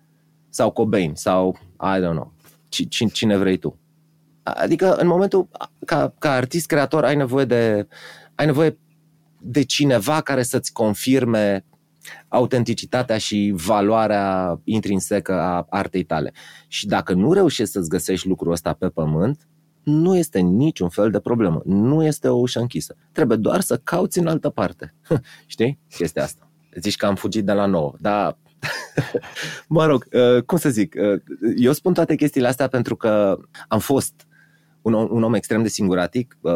Sau Cobain, sau I don't know, cine vrei tu. Adică în momentul, ca, ca artist creator, ai nevoie de ai nevoie de cineva care să-ți confirme autenticitatea și valoarea intrinsecă a artei tale. Și dacă nu reușești să-ți găsești lucrul ăsta pe pământ, nu este niciun fel de problemă. Nu este o ușă închisă. Trebuie doar să cauți în altă parte. [LAUGHS] Știi? Chestia asta. Zici că am fugit de la nouă, dar [LAUGHS] mă rog, uh, cum să zic, uh, eu spun toate chestiile astea pentru că am fost un, un om extrem de singuratic, uh,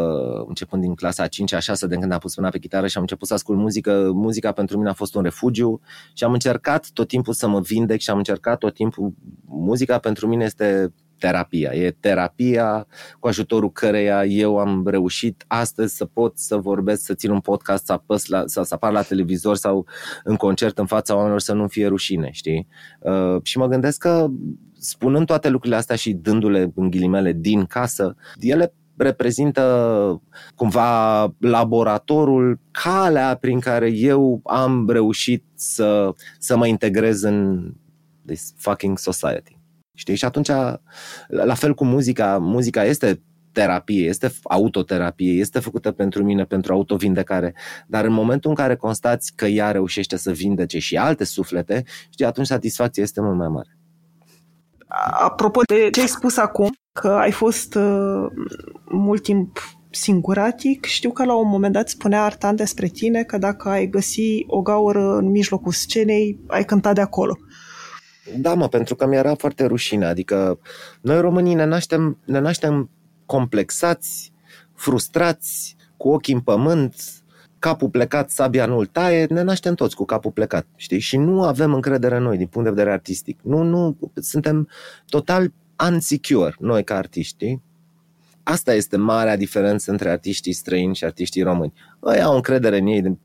începând din clasa a 5 a 6 de când am pus mâna pe chitară și am început să ascult muzică. Muzica pentru mine a fost un refugiu și am încercat tot timpul să mă vindec și am încercat tot timpul. Muzica pentru mine este terapia. E terapia cu ajutorul căreia eu am reușit astăzi să pot să vorbesc, să țin un podcast, să apăs la, să, să apar la televizor sau în concert în fața oamenilor să nu fie rușine, știi? Uh, și mă gândesc că spunând toate lucrurile astea și dându-le în ghilimele din casă, ele reprezintă cumva laboratorul, calea prin care eu am reușit să, să mă integrez în this fucking society. Știi? Și atunci, la fel cu muzica, muzica este terapie, este autoterapie, este făcută pentru mine, pentru autovindecare, dar în momentul în care constați că ea reușește să vindece și alte suflete, știi, atunci satisfacția este mult mai mare. Apropo de ce ai spus acum, că ai fost uh, mult timp singuratic, știu că la un moment dat spunea Artan despre tine că dacă ai găsi o gaură în mijlocul scenei, ai cântat de acolo. Da, mă, pentru că mi-era foarte rușine. Adică noi românii ne naștem, ne naștem complexați, frustrați, cu ochii în pământ, capul plecat, sabia nu-l taie, ne naștem toți cu capul plecat, știi? Și nu avem încredere în noi din punct de vedere artistic. Nu, nu, suntem total unsecure noi ca artiști, Asta este marea diferență între artiștii străini și artiștii români. Ei au încredere în ei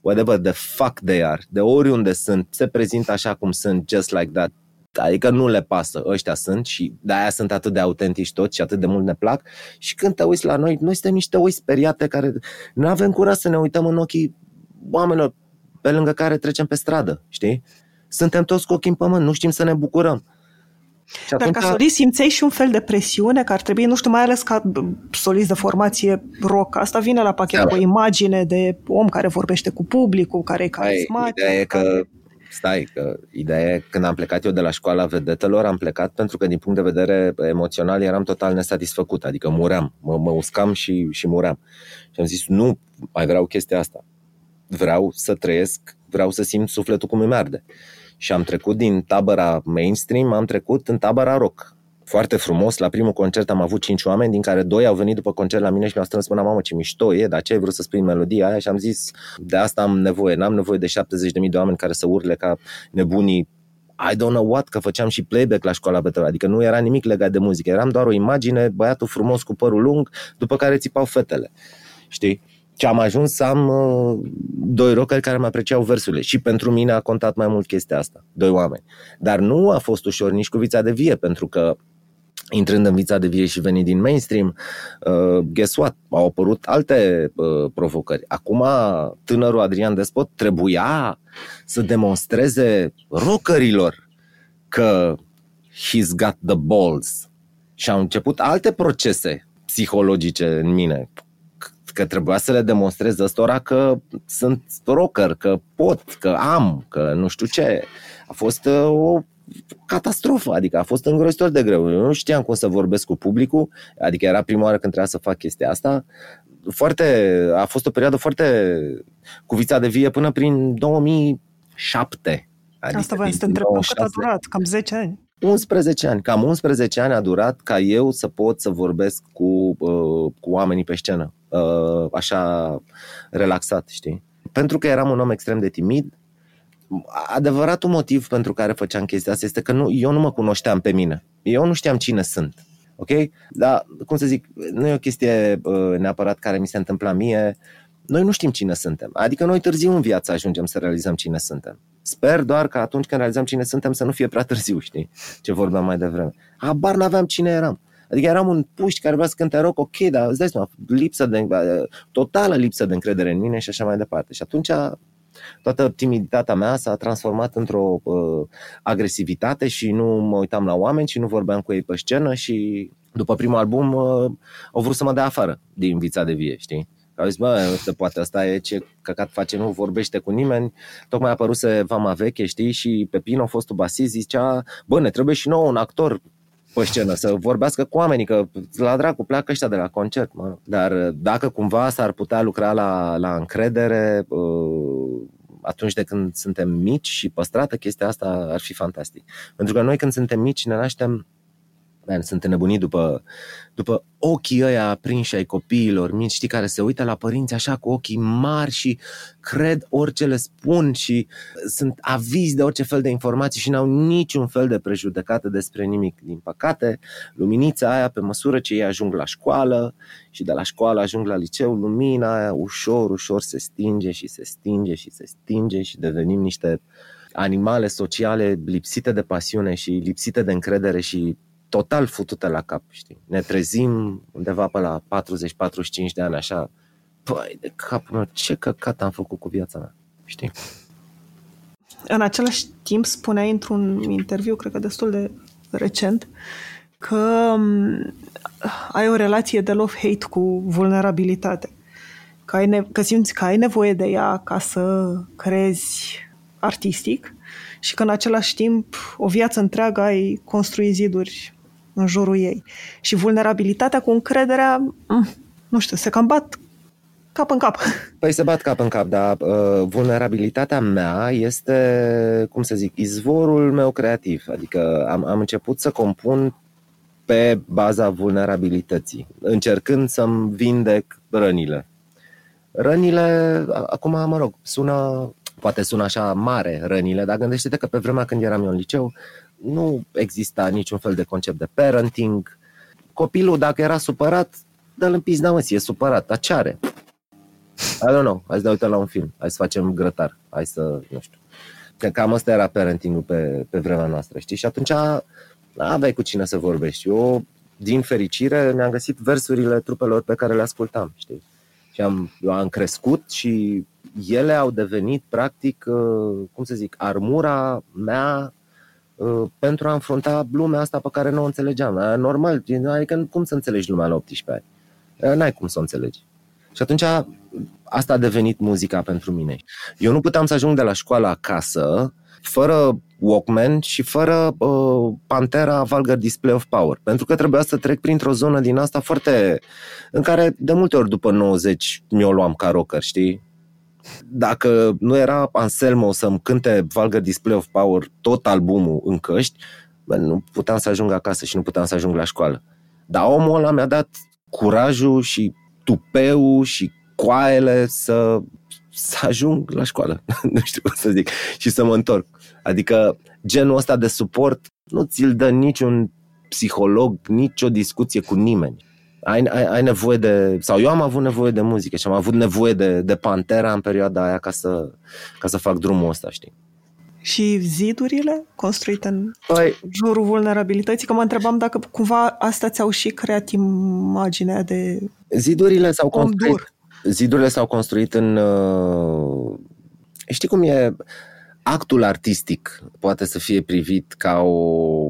whatever the fuck they are, de oriunde sunt, se prezintă așa cum sunt, just like that. Adică nu le pasă, ăștia sunt și de-aia sunt atât de autentici toți și atât de mult ne plac. Și când te uiți la noi, noi suntem niște oi speriate care nu avem curaj să ne uităm în ochii oamenilor pe lângă care trecem pe stradă, știi? Suntem toți cu ochii în pământ, nu știm să ne bucurăm. Și atunci... Dar ca solist simțeai și un fel de presiune, că ar trebui, nu știu, mai ales ca solist de formație rock, asta vine la pachet da. cu o imagine de om care vorbește cu publicul, care e carismatic. Ideea e că, stai, că ideea e, când am plecat eu de la școala vedetelor, am plecat pentru că din punct de vedere emoțional eram total nesatisfăcut, adică muream, mă, mă uscam și, și muream. Și am zis, nu mai vreau chestia asta. Vreau să trăiesc, vreau să simt sufletul cum îmi arde și am trecut din tabăra mainstream, am trecut în tabăra rock. Foarte frumos, la primul concert am avut cinci oameni, din care doi au venit după concert la mine și mi-au strâns mâna, mamă, ce mișto e, dar ce ai vrut să spui melodia aia? Și am zis, de asta am nevoie, n-am nevoie de 70.000 de oameni care să urle ca nebunii I don't know what, că făceam și playback la școala Betel, adică nu era nimic legat de muzică, eram doar o imagine, băiatul frumos cu părul lung, după care țipau fetele, știi? Și am ajuns să am uh, doi rockeri care mă apreciau versurile. Și pentru mine a contat mai mult chestia asta, doi oameni. Dar nu a fost ușor nici cu Vița de Vie, pentru că intrând în Vița de Vie și venind din mainstream, uh, guess what? Au apărut alte uh, provocări. Acum, tânărul Adrian Despot trebuia să demonstreze rockerilor că he's got the balls. Și au început alte procese psihologice în mine că trebuia să le demonstrez ăstora că sunt rocker, că pot, că am, că nu știu ce. A fost uh, o catastrofă, adică a fost îngrozitor de greu. Eu nu știam cum să vorbesc cu publicul, adică era prima oară când trebuia să fac chestia asta. Foarte, a fost o perioadă foarte cu vița de vie până prin 2007. Adică Asta voiam să te întreb, cât a durat? Cam 10 ani? 11 ani, cam 11 ani a durat ca eu să pot să vorbesc cu, uh, cu oamenii pe scenă, uh, așa relaxat, știi? Pentru că eram un om extrem de timid, adevăratul motiv pentru care făceam chestia asta este că nu, eu nu mă cunoșteam pe mine. Eu nu știam cine sunt. Ok? Dar, cum să zic, nu e o chestie uh, neapărat care mi se întâmpla mie. Noi nu știm cine suntem. Adică noi târziu în viață ajungem să realizăm cine suntem. Sper doar că atunci când realizăm cine suntem să nu fie prea târziu, știi? Ce vorbeam mai devreme. Habar n-aveam cine eram. Adică eram un puști care vrea să cânte rock, ok, dar îți dai seama, lipsă de, totală lipsă de încredere în mine și așa mai departe. Și atunci toată timiditatea mea s-a transformat într-o uh, agresivitate și nu mă uitam la oameni și nu vorbeam cu ei pe scenă și după primul album uh, au vrut să mă dea afară din vița de vie, știi? Au zis, bă, nu se poate, asta e ce căcat face, nu vorbește cu nimeni. Tocmai a apăruse Vama Veche, știi, și Pepino, fostul basist, zicea, bă, ne trebuie și nou un actor pe scenă, să vorbească cu oamenii, că la dracu pleacă ăștia de la concert. Mă. Dar dacă cumva s-ar putea lucra la, la încredere, uh, atunci de când suntem mici și păstrată chestia asta ar fi fantastic. Pentru că noi când suntem mici ne naștem Man, sunt înnebunit după, după ochii ăia aprinși ai copiilor mici, știi, care se uită la părinți așa cu ochii mari și cred orice le spun și sunt avizi de orice fel de informații și n-au niciun fel de prejudecată despre nimic. Din păcate, luminița aia, pe măsură ce ei ajung la școală și de la școală ajung la liceu, lumina aia ușor, ușor se stinge și se stinge și se stinge și devenim niște animale sociale lipsite de pasiune și lipsite de încredere și total futute la cap, știi? Ne trezim undeva pe la 40-45 de ani, așa, păi, de capul meu, ce căcat am făcut cu viața mea, știi? În același timp spuneai într-un interviu, cred că destul de recent, că mm, ai o relație de love-hate cu vulnerabilitate. Că, ai ne- că simți că ai nevoie de ea ca să crezi artistic și că în același timp o viață întreagă ai construit ziduri în jurul ei. Și vulnerabilitatea cu încrederea, mm, nu știu, se cam bat cap în cap. Păi se bat cap în cap, dar uh, vulnerabilitatea mea este, cum să zic, izvorul meu creativ. Adică am, am început să compun pe baza vulnerabilității, încercând să-mi vindec rănile. Rănile, acum, mă rog, sună, poate sună așa mare rănile, dar gândește-te că pe vremea când eram eu în liceu, nu exista niciun fel de concept de parenting. Copilul, dacă era supărat, dă-l în pizda, mă, e supărat, dar ce are? I don't know, hai să ne uităm la un film, hai să facem grătar, hai să, nu știu. Că cam asta era parenting-ul pe, pe vremea noastră, știi? Și atunci aveai cu cine să vorbești. Eu, din fericire, mi-am găsit versurile trupelor pe care le ascultam, știi? Și am, eu am crescut și ele au devenit, practic, uh, cum să zic, armura mea uh, pentru a înfrunta lumea asta pe care nu o înțelegeam. Normal, adică cum să înțelegi lumea la 18 ani? N-ai cum să o înțelegi. Și atunci asta a devenit muzica pentru mine. Eu nu puteam să ajung de la școală acasă fără Walkman și fără uh, Pantera Vulgar Display of Power. Pentru că trebuia să trec printr-o zonă din asta foarte... în care de multe ori după 90 mi-o luam ca rocker, știi? Dacă nu era Anselmo să-mi cânte Vulgar Display of Power tot albumul în căști, bă, nu puteam să ajung acasă și nu puteam să ajung la școală. Dar omul ăla mi-a dat curajul și tupeu și coaiele să, să ajung la școală, [LAUGHS] nu știu cum să zic, și să mă întorc. Adică genul ăsta de suport nu ți-l dă niciun psiholog, nicio discuție cu nimeni. Ai, ai, ai nevoie de, sau eu am avut nevoie de muzică și am avut nevoie de, de Pantera în perioada aia ca să, ca să fac drumul ăsta, știi? Și zidurile construite în păi, jurul vulnerabilității, că mă întrebam dacă cumva astea ți-au și creat imaginea de Zidurile s-au construit, zidurile s-au construit în... Uh, știi cum e? Actul artistic poate să fie privit ca o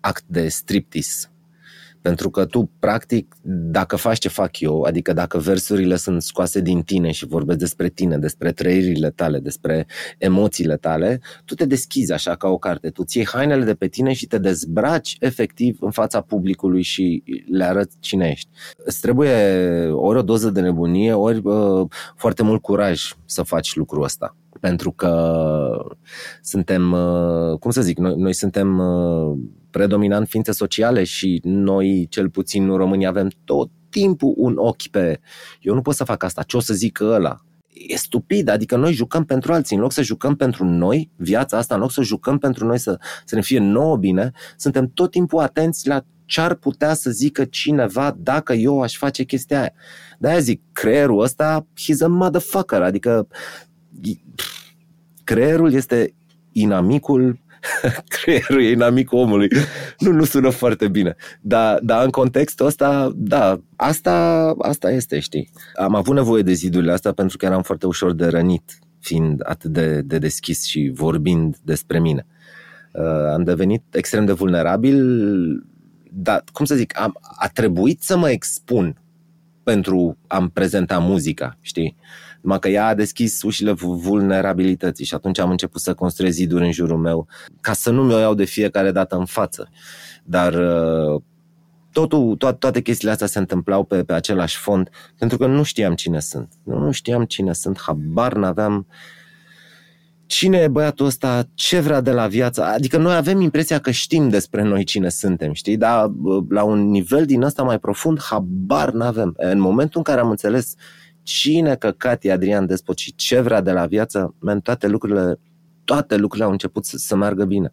act de striptease pentru că tu, practic, dacă faci ce fac eu, adică dacă versurile sunt scoase din tine și vorbesc despre tine, despre trăirile tale, despre emoțiile tale, tu te deschizi așa ca o carte. Tu ții hainele de pe tine și te dezbraci efectiv în fața publicului și le arăți cine ești. Îți trebuie ori o doză de nebunie, ori uh, foarte mult curaj să faci lucrul ăsta pentru că suntem, uh, cum să zic, noi, noi suntem uh, predominant ființe sociale și noi, cel puțin în România, avem tot timpul un ochi pe eu nu pot să fac asta, ce o să zic ăla? E stupid, adică noi jucăm pentru alții, în loc să jucăm pentru noi viața asta, în loc să jucăm pentru noi să, să ne fie nouă bine, suntem tot timpul atenți la ce ar putea să zică cineva dacă eu aș face chestia aia. De-aia zic, creierul ăsta, he's a motherfucker, adică creierul este inamicul [LAUGHS] creierul e inamicul omului. Nu, nu sună foarte bine. Dar, dar în contextul ăsta, da, asta, asta este, știi. Am avut nevoie de zidurile astea pentru că eram foarte ușor de rănit, fiind atât de, de deschis și vorbind despre mine. Uh, am devenit extrem de vulnerabil, dar, cum să zic, am, a trebuit să mă expun pentru a-mi prezenta muzica, știi? Numai că ea a deschis ușile vulnerabilității și atunci am început să construiesc ziduri în jurul meu ca să nu mi-o iau de fiecare dată în față. Dar uh, totul, to- toate chestiile astea se întâmplau pe, pe același fond pentru că nu știam cine sunt. Nu, nu știam cine sunt, habar n-aveam cine e băiatul ăsta, ce vrea de la viață. Adică noi avem impresia că știm despre noi cine suntem, știi? Dar la un nivel din ăsta mai profund, habar n-avem. În momentul în care am înțeles cine căcat e Adrian Despot și ce vrea de la viață, men, toate lucrurile, toate lucrurile au început să, să meargă bine.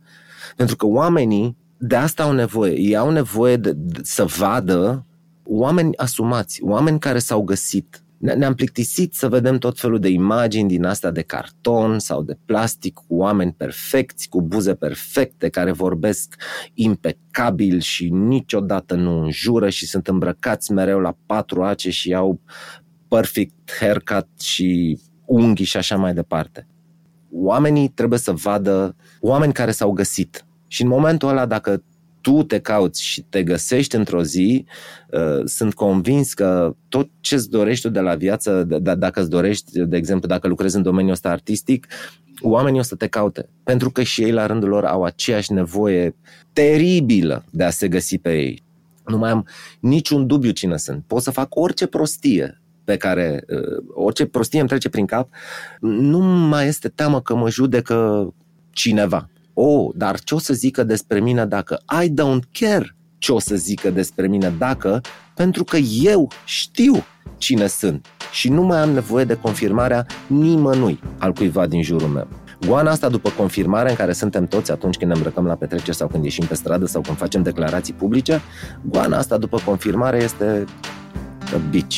Pentru că oamenii de asta au nevoie. Ei au nevoie de, de, să vadă oameni asumați, oameni care s-au găsit, ne-am plictisit să vedem tot felul de imagini din asta de carton sau de plastic cu oameni perfecți, cu buze perfecte, care vorbesc impecabil și niciodată nu înjură și sunt îmbrăcați mereu la patru ace și au perfect haircut și unghii și așa mai departe. Oamenii trebuie să vadă oameni care s-au găsit. Și în momentul ăla, dacă tu te cauți și te găsești într-o zi, uh, sunt convins că tot ce îți dorești tu de la viață, dacă îți dorești, de exemplu, dacă lucrezi în domeniul ăsta artistic, oamenii o să te caute. Pentru că și ei, la rândul lor, au aceeași nevoie teribilă de a se găsi pe ei. Nu mai am niciun dubiu cine sunt. Pot să fac orice prostie pe care, uh, orice prostie îmi trece prin cap, nu mai este teamă că mă judecă cineva oh, dar ce o să zică despre mine dacă I don't care ce o să zică despre mine dacă, pentru că eu știu cine sunt și nu mai am nevoie de confirmarea nimănui al cuiva din jurul meu. Goana asta după confirmare în care suntem toți atunci când ne îmbrăcăm la petreceri sau când ieșim pe stradă sau când facem declarații publice, goana asta după confirmare este a bitch.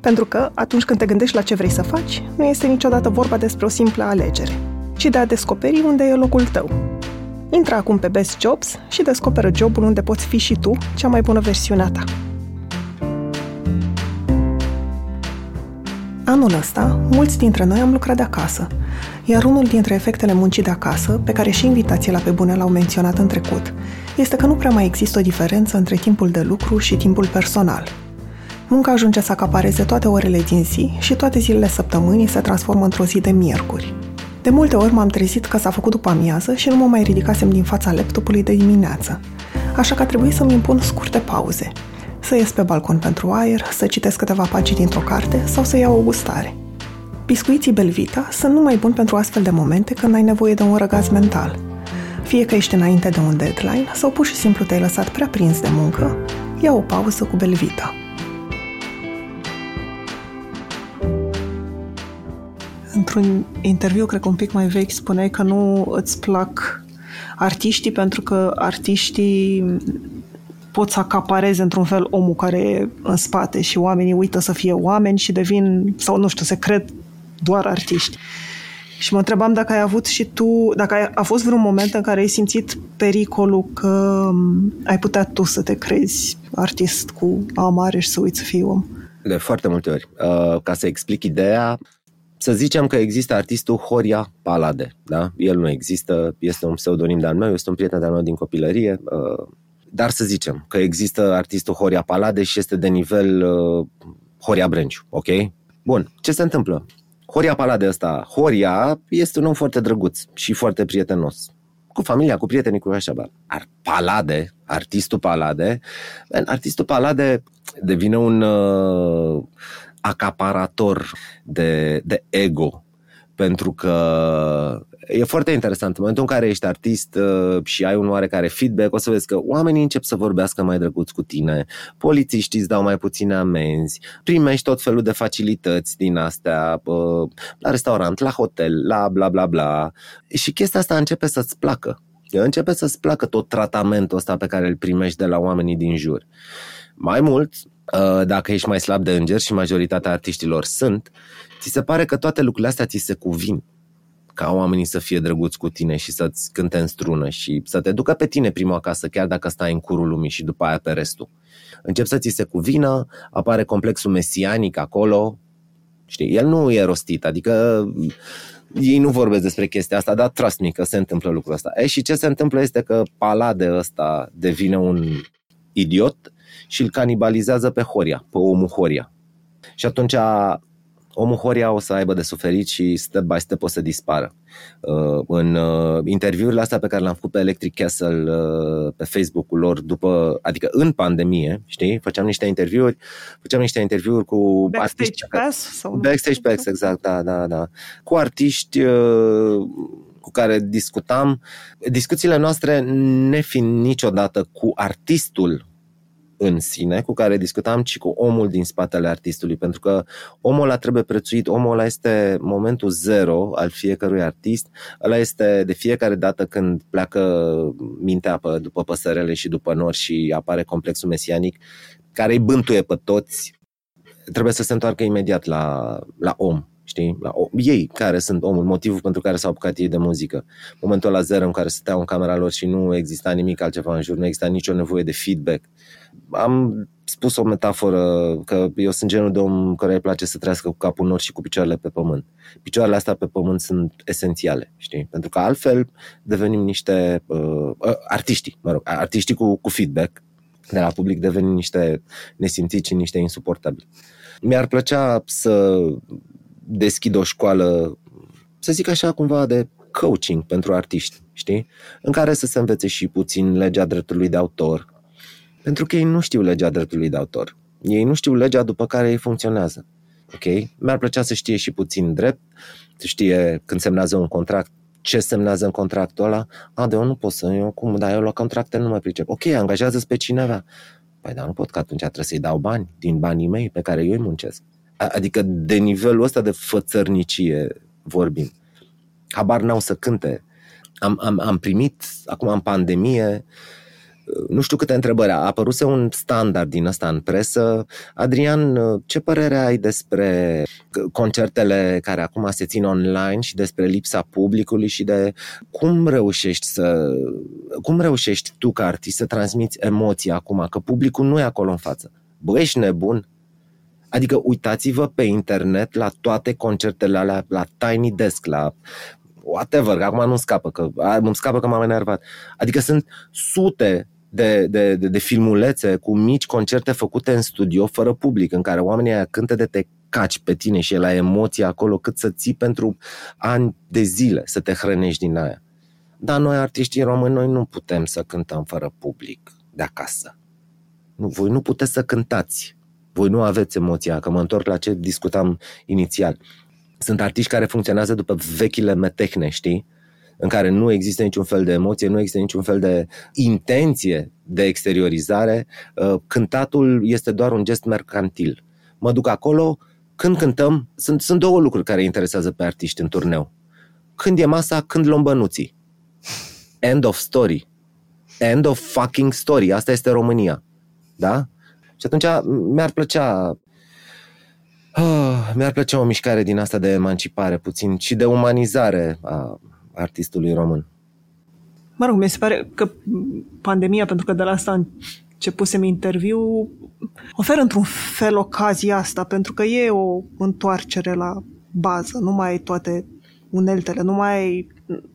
Pentru că, atunci când te gândești la ce vrei să faci, nu este niciodată vorba despre o simplă alegere, ci de a descoperi unde e locul tău. Intră acum pe Best Jobs și descoperă jobul unde poți fi și tu cea mai bună versiune a ta. Anul ăsta, mulți dintre noi am lucrat de acasă, iar unul dintre efectele muncii de acasă, pe care și invitații la pe bune l-au menționat în trecut, este că nu prea mai există o diferență între timpul de lucru și timpul personal – Munca ajunge să acapareze toate orele din zi și toate zilele săptămânii se transformă într-o zi de miercuri. De multe ori m-am trezit că s-a făcut după amiază și nu mă mai ridicasem din fața laptopului de dimineață. Așa că a trebuit să-mi impun scurte pauze. Să ies pe balcon pentru aer, să citesc câteva pagini dintr-o carte sau să iau o gustare. Biscuiții Belvita sunt numai buni pentru astfel de momente când ai nevoie de un răgaz mental. Fie că ești înainte de un deadline sau pur și simplu te-ai lăsat prea prins de muncă, ia o pauză cu Belvita. Într-un interviu, cred că un pic mai vechi, spuneai că nu îți plac artiștii pentru că artiștii pot să acapareze într-un fel omul care e în spate și oamenii uită să fie oameni și devin, sau nu știu, se cred doar artiști. Și mă întrebam dacă ai avut și tu, dacă ai, a fost vreun moment în care ai simțit pericolul că ai putea tu să te crezi artist cu A mare și să uiți să fii om. De foarte multe ori. Uh, ca să explic ideea, să zicem că există artistul Horia Palade, da? El nu există, este un pseudonim de-al meu, este un prieten de-al meu din copilărie, uh, dar să zicem că există artistul Horia Palade și este de nivel uh, Horia Brânciu, ok? Bun, ce se întâmplă? Horia Palade ăsta, Horia este un om foarte drăguț și foarte prietenos. Cu familia, cu prietenii, cu așa, bă. Ar Palade, artistul Palade, artistul Palade devine un uh, acaparator de, de ego pentru că e foarte interesant. În momentul în care ești artist uh, și ai un oarecare feedback, o să vezi că oamenii încep să vorbească mai drăguț cu tine, polițiștii îți dau mai puține amenzi, primești tot felul de facilități din astea, uh, la restaurant, la hotel, la bla bla bla. Și chestia asta începe să-ți placă. Începe să-ți placă tot tratamentul ăsta pe care îl primești de la oamenii din jur. Mai mult, Uh, dacă ești mai slab de înger și majoritatea artiștilor sunt, ți se pare că toate lucrurile astea ți se cuvin ca oamenii să fie drăguți cu tine și să-ți cânte în strună și să te ducă pe tine prima acasă, chiar dacă stai în curul lumii și după aia pe restul. Încep să ți se cuvină, apare complexul mesianic acolo, Știi? El nu e rostit, adică ei nu vorbesc despre chestia asta, dar trust me că se întâmplă lucrul ăsta. E, și ce se întâmplă este că Palade ăsta devine un idiot și îl canibalizează pe Horia, pe omul Horia. Și atunci omul Horia o să aibă de suferit și step by step o să dispară. Uh, în uh, interviurile astea pe care le-am făcut pe Electric Castle uh, pe Facebook-ul lor, după, adică în pandemie, știi, făceam niște interviuri, făceam niște interviuri cu Backstage artiști. Pass? Sau Backstage Pass, exact, da, da, da. Cu artiști cu care discutam, discuțiile noastre nefiind niciodată cu artistul în sine cu care discutam, ci cu omul din spatele artistului, pentru că omul ăla trebuie prețuit, omul ăla este momentul zero al fiecărui artist, ăla este de fiecare dată când pleacă mintea pe, după păsărele și după nori și apare complexul mesianic, care îi bântuie pe toți, trebuie să se întoarcă imediat la, la om știi? La ei care sunt omul, motivul pentru care s-au apucat ei de muzică. Momentul la zero în care stăteau în camera lor și nu exista nimic altceva în jur, nu exista nicio nevoie de feedback. Am spus o metaforă că eu sunt genul de om care îi place să trăiască cu capul nor și cu picioarele pe pământ. Picioarele astea pe pământ sunt esențiale, știi? Pentru că altfel devenim niște uh, uh artiști, mă rog, artiștii cu, cu feedback de la public devenim niște nesimțiți și niște insuportabili. Mi-ar plăcea să deschid o școală, să zic așa, cumva de coaching pentru artiști, știi? În care să se învețe și puțin legea dreptului de autor. Pentru că ei nu știu legea dreptului de autor. Ei nu știu legea după care ei funcționează. Ok? Mi-ar plăcea să știe și puțin drept, să știe când semnează un contract, ce semnează în contractul ăla. A, de eu nu pot să, eu cum, dar eu la contracte nu mai pricep. Ok, angajează pe cineva. Păi dar nu pot, că atunci trebuie să-i dau bani din banii mei pe care eu îi muncesc. Adică de nivelul ăsta de fățărnicie vorbim. Habar n-au să cânte. Am, am, am primit, acum în pandemie, nu știu câte întrebări. A apăruse un standard din ăsta în presă. Adrian, ce părere ai despre concertele care acum se țin online și despre lipsa publicului și de cum reușești să cum reușești tu ca artist să transmiți emoții acum, că publicul nu e acolo în față? Bă, ești nebun? Adică uitați-vă pe internet la toate concertele alea, la Tiny Desk, la whatever, că acum nu scapă, că nu scapă că m-am enervat. Adică sunt sute de, de, de, de filmulețe cu mici concerte făcute în studio fără public, în care oamenii aia cântă de te caci pe tine și e la emoții acolo cât să ții pentru ani de zile să te hrănești din aia. Dar noi, artiștii români, noi nu putem să cântăm fără public de acasă. Nu, voi nu puteți să cântați voi nu aveți emoția, că mă întorc la ce discutam inițial. Sunt artiști care funcționează după vechile metehne, știi? În care nu există niciun fel de emoție, nu există niciun fel de intenție de exteriorizare. Uh, cântatul este doar un gest mercantil. Mă duc acolo, când cântăm, sunt, sunt două lucruri care interesează pe artiști în turneu. Când e masa, când luăm bănuții. End of story. End of fucking story. Asta este România. Da? Și atunci mi-ar plăcea oh, mi-ar plăcea o mișcare din asta de emancipare puțin și de umanizare a artistului român. Mă rog, mi se pare că pandemia, pentru că de la asta începusem interviu, oferă într-un fel ocazia asta, pentru că e o întoarcere la bază, nu mai ai toate uneltele, nu mai ai,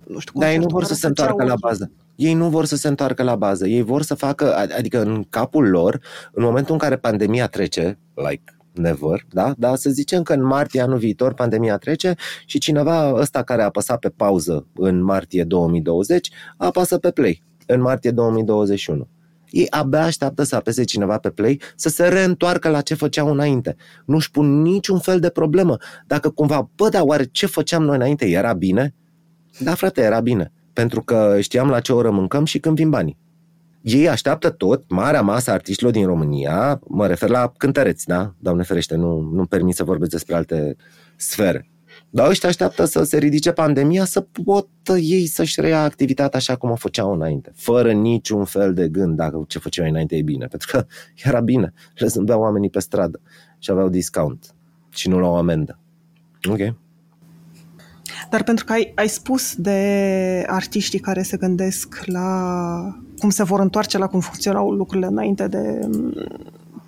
nu știu cum Dar ei nu vor să se întoarcă la bază. Ei nu vor să se întoarcă la bază, ei vor să facă, adică în capul lor, în momentul în care pandemia trece, like never, da? Dar să zicem că în martie anul viitor pandemia trece și cineva ăsta care a apăsat pe pauză în martie 2020 apasă pe play în martie 2021. Ei abia așteaptă să apese cineva pe play să se reîntoarcă la ce făceau înainte. Nu-și pun niciun fel de problemă. Dacă cumva, bă, dar oare ce făceam noi înainte era bine? Da, frate, era bine pentru că știam la ce oră mâncăm și când vin banii. Ei așteaptă tot, marea masă artiștilor din România, mă refer la cântăreți, da? Doamne ferește, nu, nu permit să vorbesc despre alte sfere. Dar ăștia așteaptă să se ridice pandemia să poată ei să-și reia activitatea așa cum o făceau înainte, fără niciun fel de gând dacă ce făceau înainte e bine, pentru că [LAUGHS] era bine, le zâmbeau oamenii pe stradă și aveau discount și nu luau amendă. Ok. Dar pentru că ai, ai spus de artiștii care se gândesc la cum se vor întoarce la cum funcționau lucrurile înainte de mm,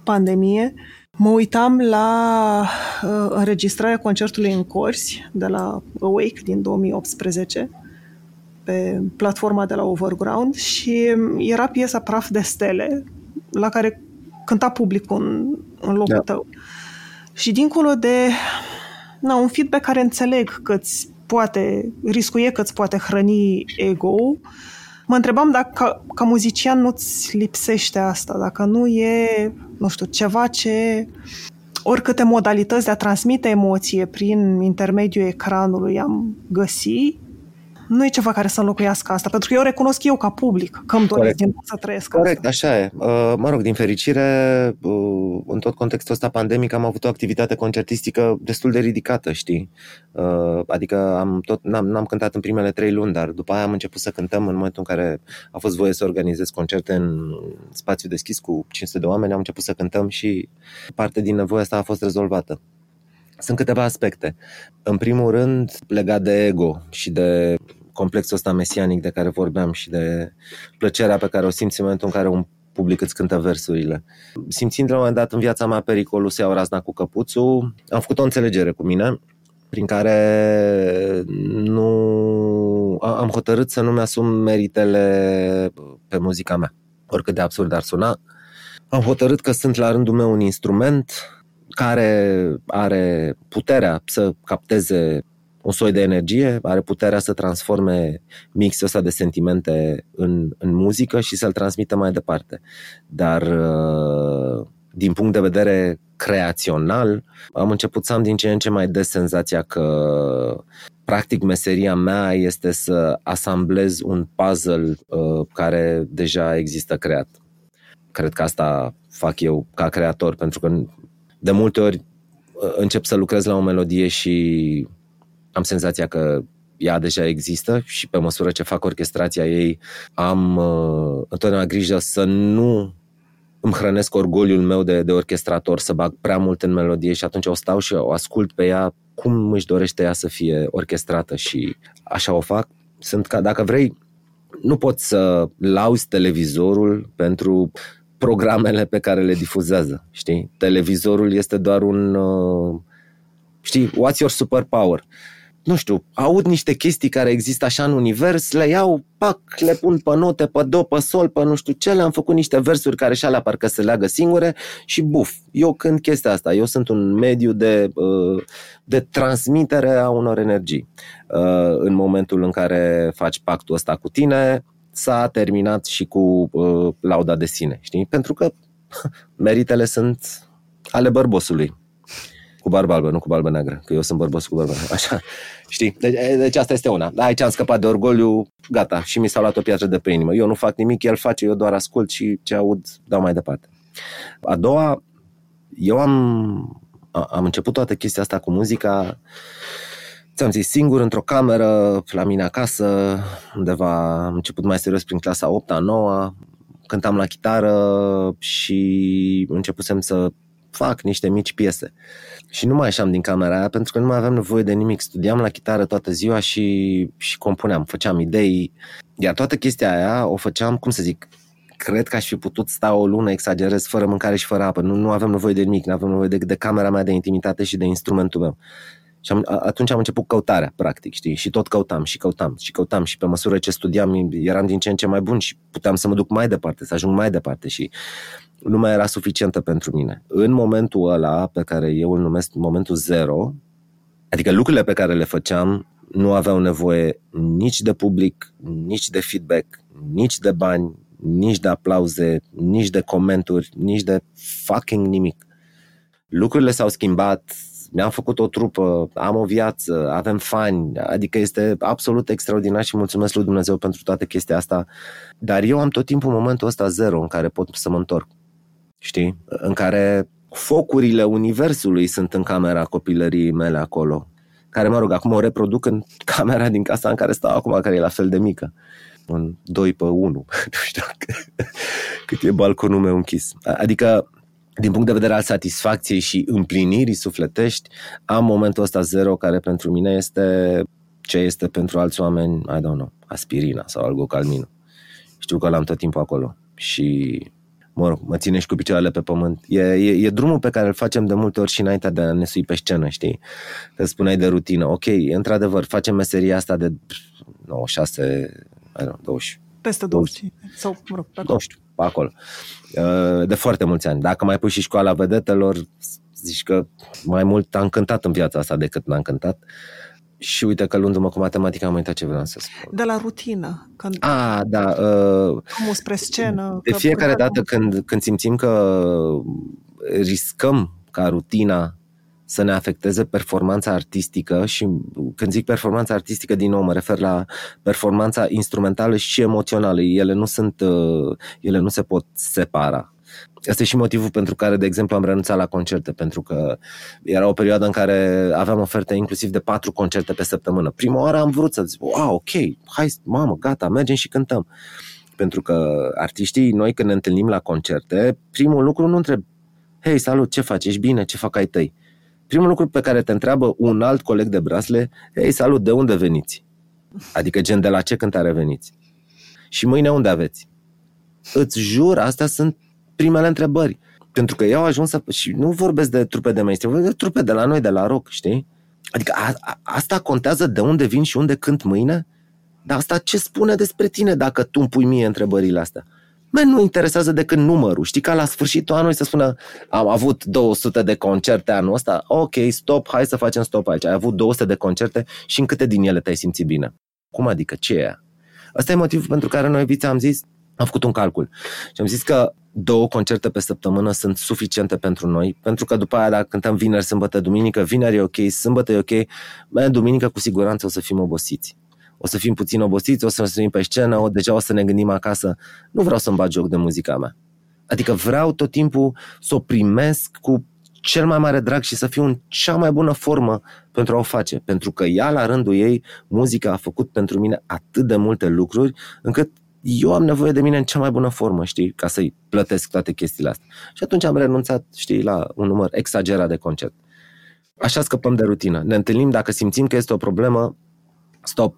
pandemie, Mă uitam la uh, înregistrarea concertului în Corsi de la Awake din 2018 pe platforma de la Overground și era piesa Praf de stele la care cânta publicul în, în locul da. tău. Și dincolo de na, un feedback care înțeleg că îți poate, riscuie că îți poate hrăni ego mă întrebam dacă ca, ca muzician nu-ți lipsește asta, dacă nu e, nu știu, ceva ce oricâte modalități de a transmite emoție prin intermediul ecranului am găsit, nu e ceva care să înlocuiască asta, pentru că eu recunosc eu ca public că îmi doresc din să trăiesc Corect, asta. așa e. Uh, mă rog, din fericire, uh, în tot contextul ăsta pandemic am avut o activitate concertistică destul de ridicată, știi? Uh, adică am tot, n-am, n-am cântat în primele trei luni, dar după aia am început să cântăm în momentul în care a fost voie să organizez concerte în spațiu deschis cu 500 de oameni, am început să cântăm și parte din nevoia asta a fost rezolvată. Sunt câteva aspecte. În primul rând, legat de ego și de complexul ăsta mesianic de care vorbeam și de plăcerea pe care o simți în momentul în care un public îți cântă versurile. Simțind la un moment dat în viața mea pericolul să iau razna cu căpuțul, am făcut o înțelegere cu mine prin care nu am hotărât să nu mi-asum meritele pe muzica mea, oricât de absurd ar suna. Am hotărât că sunt la rândul meu un instrument care are puterea să capteze un soi de energie, are puterea să transforme mixul ăsta de sentimente în, în muzică și să-l transmită mai departe. Dar uh, din punct de vedere creațional, am început să am din ce în ce mai des senzația că practic meseria mea este să asamblez un puzzle uh, care deja există creat. Cred că asta fac eu ca creator, pentru că de multe ori uh, încep să lucrez la o melodie și am senzația că ea deja există și pe măsură ce fac orchestrația ei am uh, întotdeauna grijă să nu îmi hrănesc orgoliul meu de, de orchestrator, să bag prea mult în melodie și atunci o stau și o ascult pe ea cum își dorește ea să fie orchestrată și așa o fac. Sunt ca, dacă vrei, nu pot să lauzi televizorul pentru programele pe care le difuzează, știi? Televizorul este doar un, uh, știi, what's your superpower? Nu știu, aud niște chestii care există așa în univers, le iau, pac, le pun pe note, pe do, pe sol, pe nu știu ce, le-am făcut niște versuri care și alea parcă se leagă singure și buf, eu cânt chestia asta, eu sunt un mediu de, uh, de transmitere a unor energii. Uh, în momentul în care faci pactul ăsta cu tine, s-a terminat și cu uh, lauda de sine, știi? Pentru că [LAUGHS] meritele sunt ale bărbosului cu barbă albă, nu cu barbă neagră, că eu sunt bărbos cu barbă Așa, știi? Deci, deci asta este una. Aici am scăpat de orgoliu, gata, și mi s-a luat o piatră de pe inimă. Eu nu fac nimic, el face, eu doar ascult și ce aud dau mai departe. A doua, eu am, am început toată chestia asta cu muzica ți-am zis, singur într-o cameră la mine acasă, undeva am început mai serios prin clasa 8-a, 9 cântam la chitară și începusem să fac niște mici piese. Și nu mai ieșeam din camera aia pentru că nu mai aveam nevoie de nimic. Studiam la chitară toată ziua și, și compuneam, făceam idei. Iar toată chestia aia o făceam, cum să zic, cred că aș fi putut sta o lună, exagerez, fără mâncare și fără apă. Nu, nu avem nevoie de nimic, nu avem nevoie de, de camera mea de intimitate și de instrumentul meu. Și am, atunci am început căutarea, practic, știi? Și tot căutam și căutam și căutam și pe măsură ce studiam eram din ce în ce mai bun și puteam să mă duc mai departe, să ajung mai departe și nu mai era suficientă pentru mine. În momentul ăla, pe care eu îl numesc momentul zero, adică lucrurile pe care le făceam nu aveau nevoie nici de public, nici de feedback, nici de bani, nici de aplauze, nici de comenturi, nici de fucking nimic. Lucrurile s-au schimbat, mi-am făcut o trupă, am o viață, avem fani, adică este absolut extraordinar și mulțumesc lui Dumnezeu pentru toată chestia asta, dar eu am tot timpul momentul ăsta zero în care pot să mă întorc știi? În care focurile universului sunt în camera copilăriei mele acolo, care, mă rog, acum o reproduc în camera din casa în care stau acum, care e la fel de mică. Un 2 pe 1, [LAUGHS] nu știu cât e balconul meu închis. Adică, din punct de vedere al satisfacției și împlinirii sufletești, am momentul ăsta zero care pentru mine este ce este pentru alți oameni, I don't know, aspirina sau algo calmino. Știu că l-am tot timpul acolo și mă rog, mă ține și cu picioarele pe pământ. E, e, e drumul pe care îl facem de multe ori și înainte de a ne sui pe scenă, știi? Că spuneai de rutină. Ok, într-adevăr, facem meseria asta de 96, 20. Peste 20. 20. Sau, mă rog, pe acolo. Nu știu, pe acolo. Uh, de foarte mulți ani. Dacă mai pui și școala vedetelor, zici că mai mult am cântat în viața asta decât n-am cântat. Și uite că luându-mă cu matematica am uitat ce vreau să spun. De la rutină. Când... A, da. Uh, Cum spre scenă. De fiecare dată când, când simțim că riscăm ca rutina să ne afecteze performanța artistică și când zic performanța artistică, din nou mă refer la performanța instrumentală și emoțională. Ele nu sunt, uh, ele nu se pot separa. Asta e și motivul pentru care, de exemplu, am renunțat la concerte, pentru că era o perioadă în care aveam oferte inclusiv de patru concerte pe săptămână. Prima oară am vrut să zic, wow, ok, hai, mamă, gata, mergem și cântăm. Pentru că artiștii, noi când ne întâlnim la concerte, primul lucru nu întreb, hei, salut, ce faci, ești bine, ce fac ai tăi? Primul lucru pe care te întreabă un alt coleg de brasle, hei, salut, de unde veniți? Adică gen de la ce cântare veniți? Și mâine unde aveți? Îți jur, astea sunt primele întrebări. Pentru că eu ajuns să... Și nu vorbesc de trupe de mainstream, vorbesc de trupe de la noi, de la rock, știi? Adică a, a, asta contează de unde vin și unde cânt mâine? Dar asta ce spune despre tine dacă tu îmi pui mie întrebările astea? Mă, nu interesează decât numărul. Știi ca la sfârșitul anului să spună am avut 200 de concerte anul ăsta, ok, stop, hai să facem stop aici. Ai avut 200 de concerte și în câte din ele te-ai simțit bine? Cum adică? Ce e aia? Asta e motivul pentru care noi, Vița, am zis, am făcut un calcul și am zis că două concerte pe săptămână sunt suficiente pentru noi, pentru că după aia dacă cântăm vineri, sâmbătă, duminică, vineri e ok, sâmbătă e ok, mai duminică cu siguranță o să fim obosiți. O să fim puțin obosiți, o să ne fim pe scenă, o, deja o să ne gândim acasă. Nu vreau să-mi bat joc de muzica mea. Adică vreau tot timpul să o primesc cu cel mai mare drag și să fiu în cea mai bună formă pentru a o face. Pentru că ea, la rândul ei, muzica a făcut pentru mine atât de multe lucruri, încât eu am nevoie de mine în cea mai bună formă, știi, ca să-i plătesc toate chestiile astea. Și atunci am renunțat, știi, la un număr exagerat de concert. Așa scăpăm de rutină. Ne întâlnim dacă simțim că este o problemă, stop,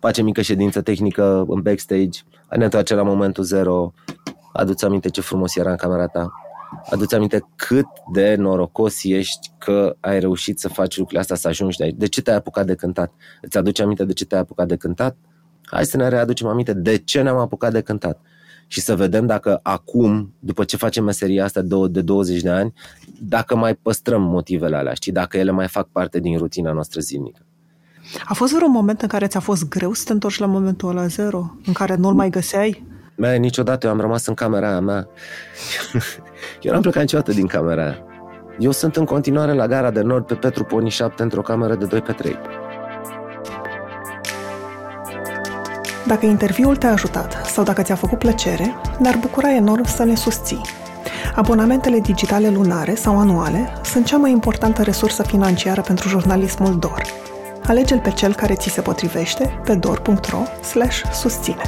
facem mică ședință tehnică în backstage, ne întoarce la momentul zero, aduți aminte ce frumos era în camera ta, aduți aminte cât de norocos ești că ai reușit să faci lucrurile astea, să ajungi de aici. De ce te-ai apucat de cântat? Îți aduce aminte de ce te-ai apucat de cântat? Hai să ne readucem aminte de ce ne-am apucat de cântat și să vedem dacă acum, după ce facem meseria asta de 20 de ani, dacă mai păstrăm motivele alea, știi, dacă ele mai fac parte din rutina noastră zilnică. A fost vreun moment în care ți-a fost greu să te întorci la momentul ăla zero, în care nu-l mai găseai? Mea, niciodată eu am rămas în camera aia mea. [LAUGHS] eu n-am plecat niciodată din camera aia. Eu sunt în continuare la gara de nord pe Petru Poni 7 într-o cameră de 2 pe 3. Dacă interviul te-a ajutat sau dacă ți-a făcut plăcere, ne-ar bucura enorm să ne susții. Abonamentele digitale lunare sau anuale sunt cea mai importantă resursă financiară pentru jurnalismul DOR. Alege-l pe cel care ți se potrivește pe dor.ro/susține.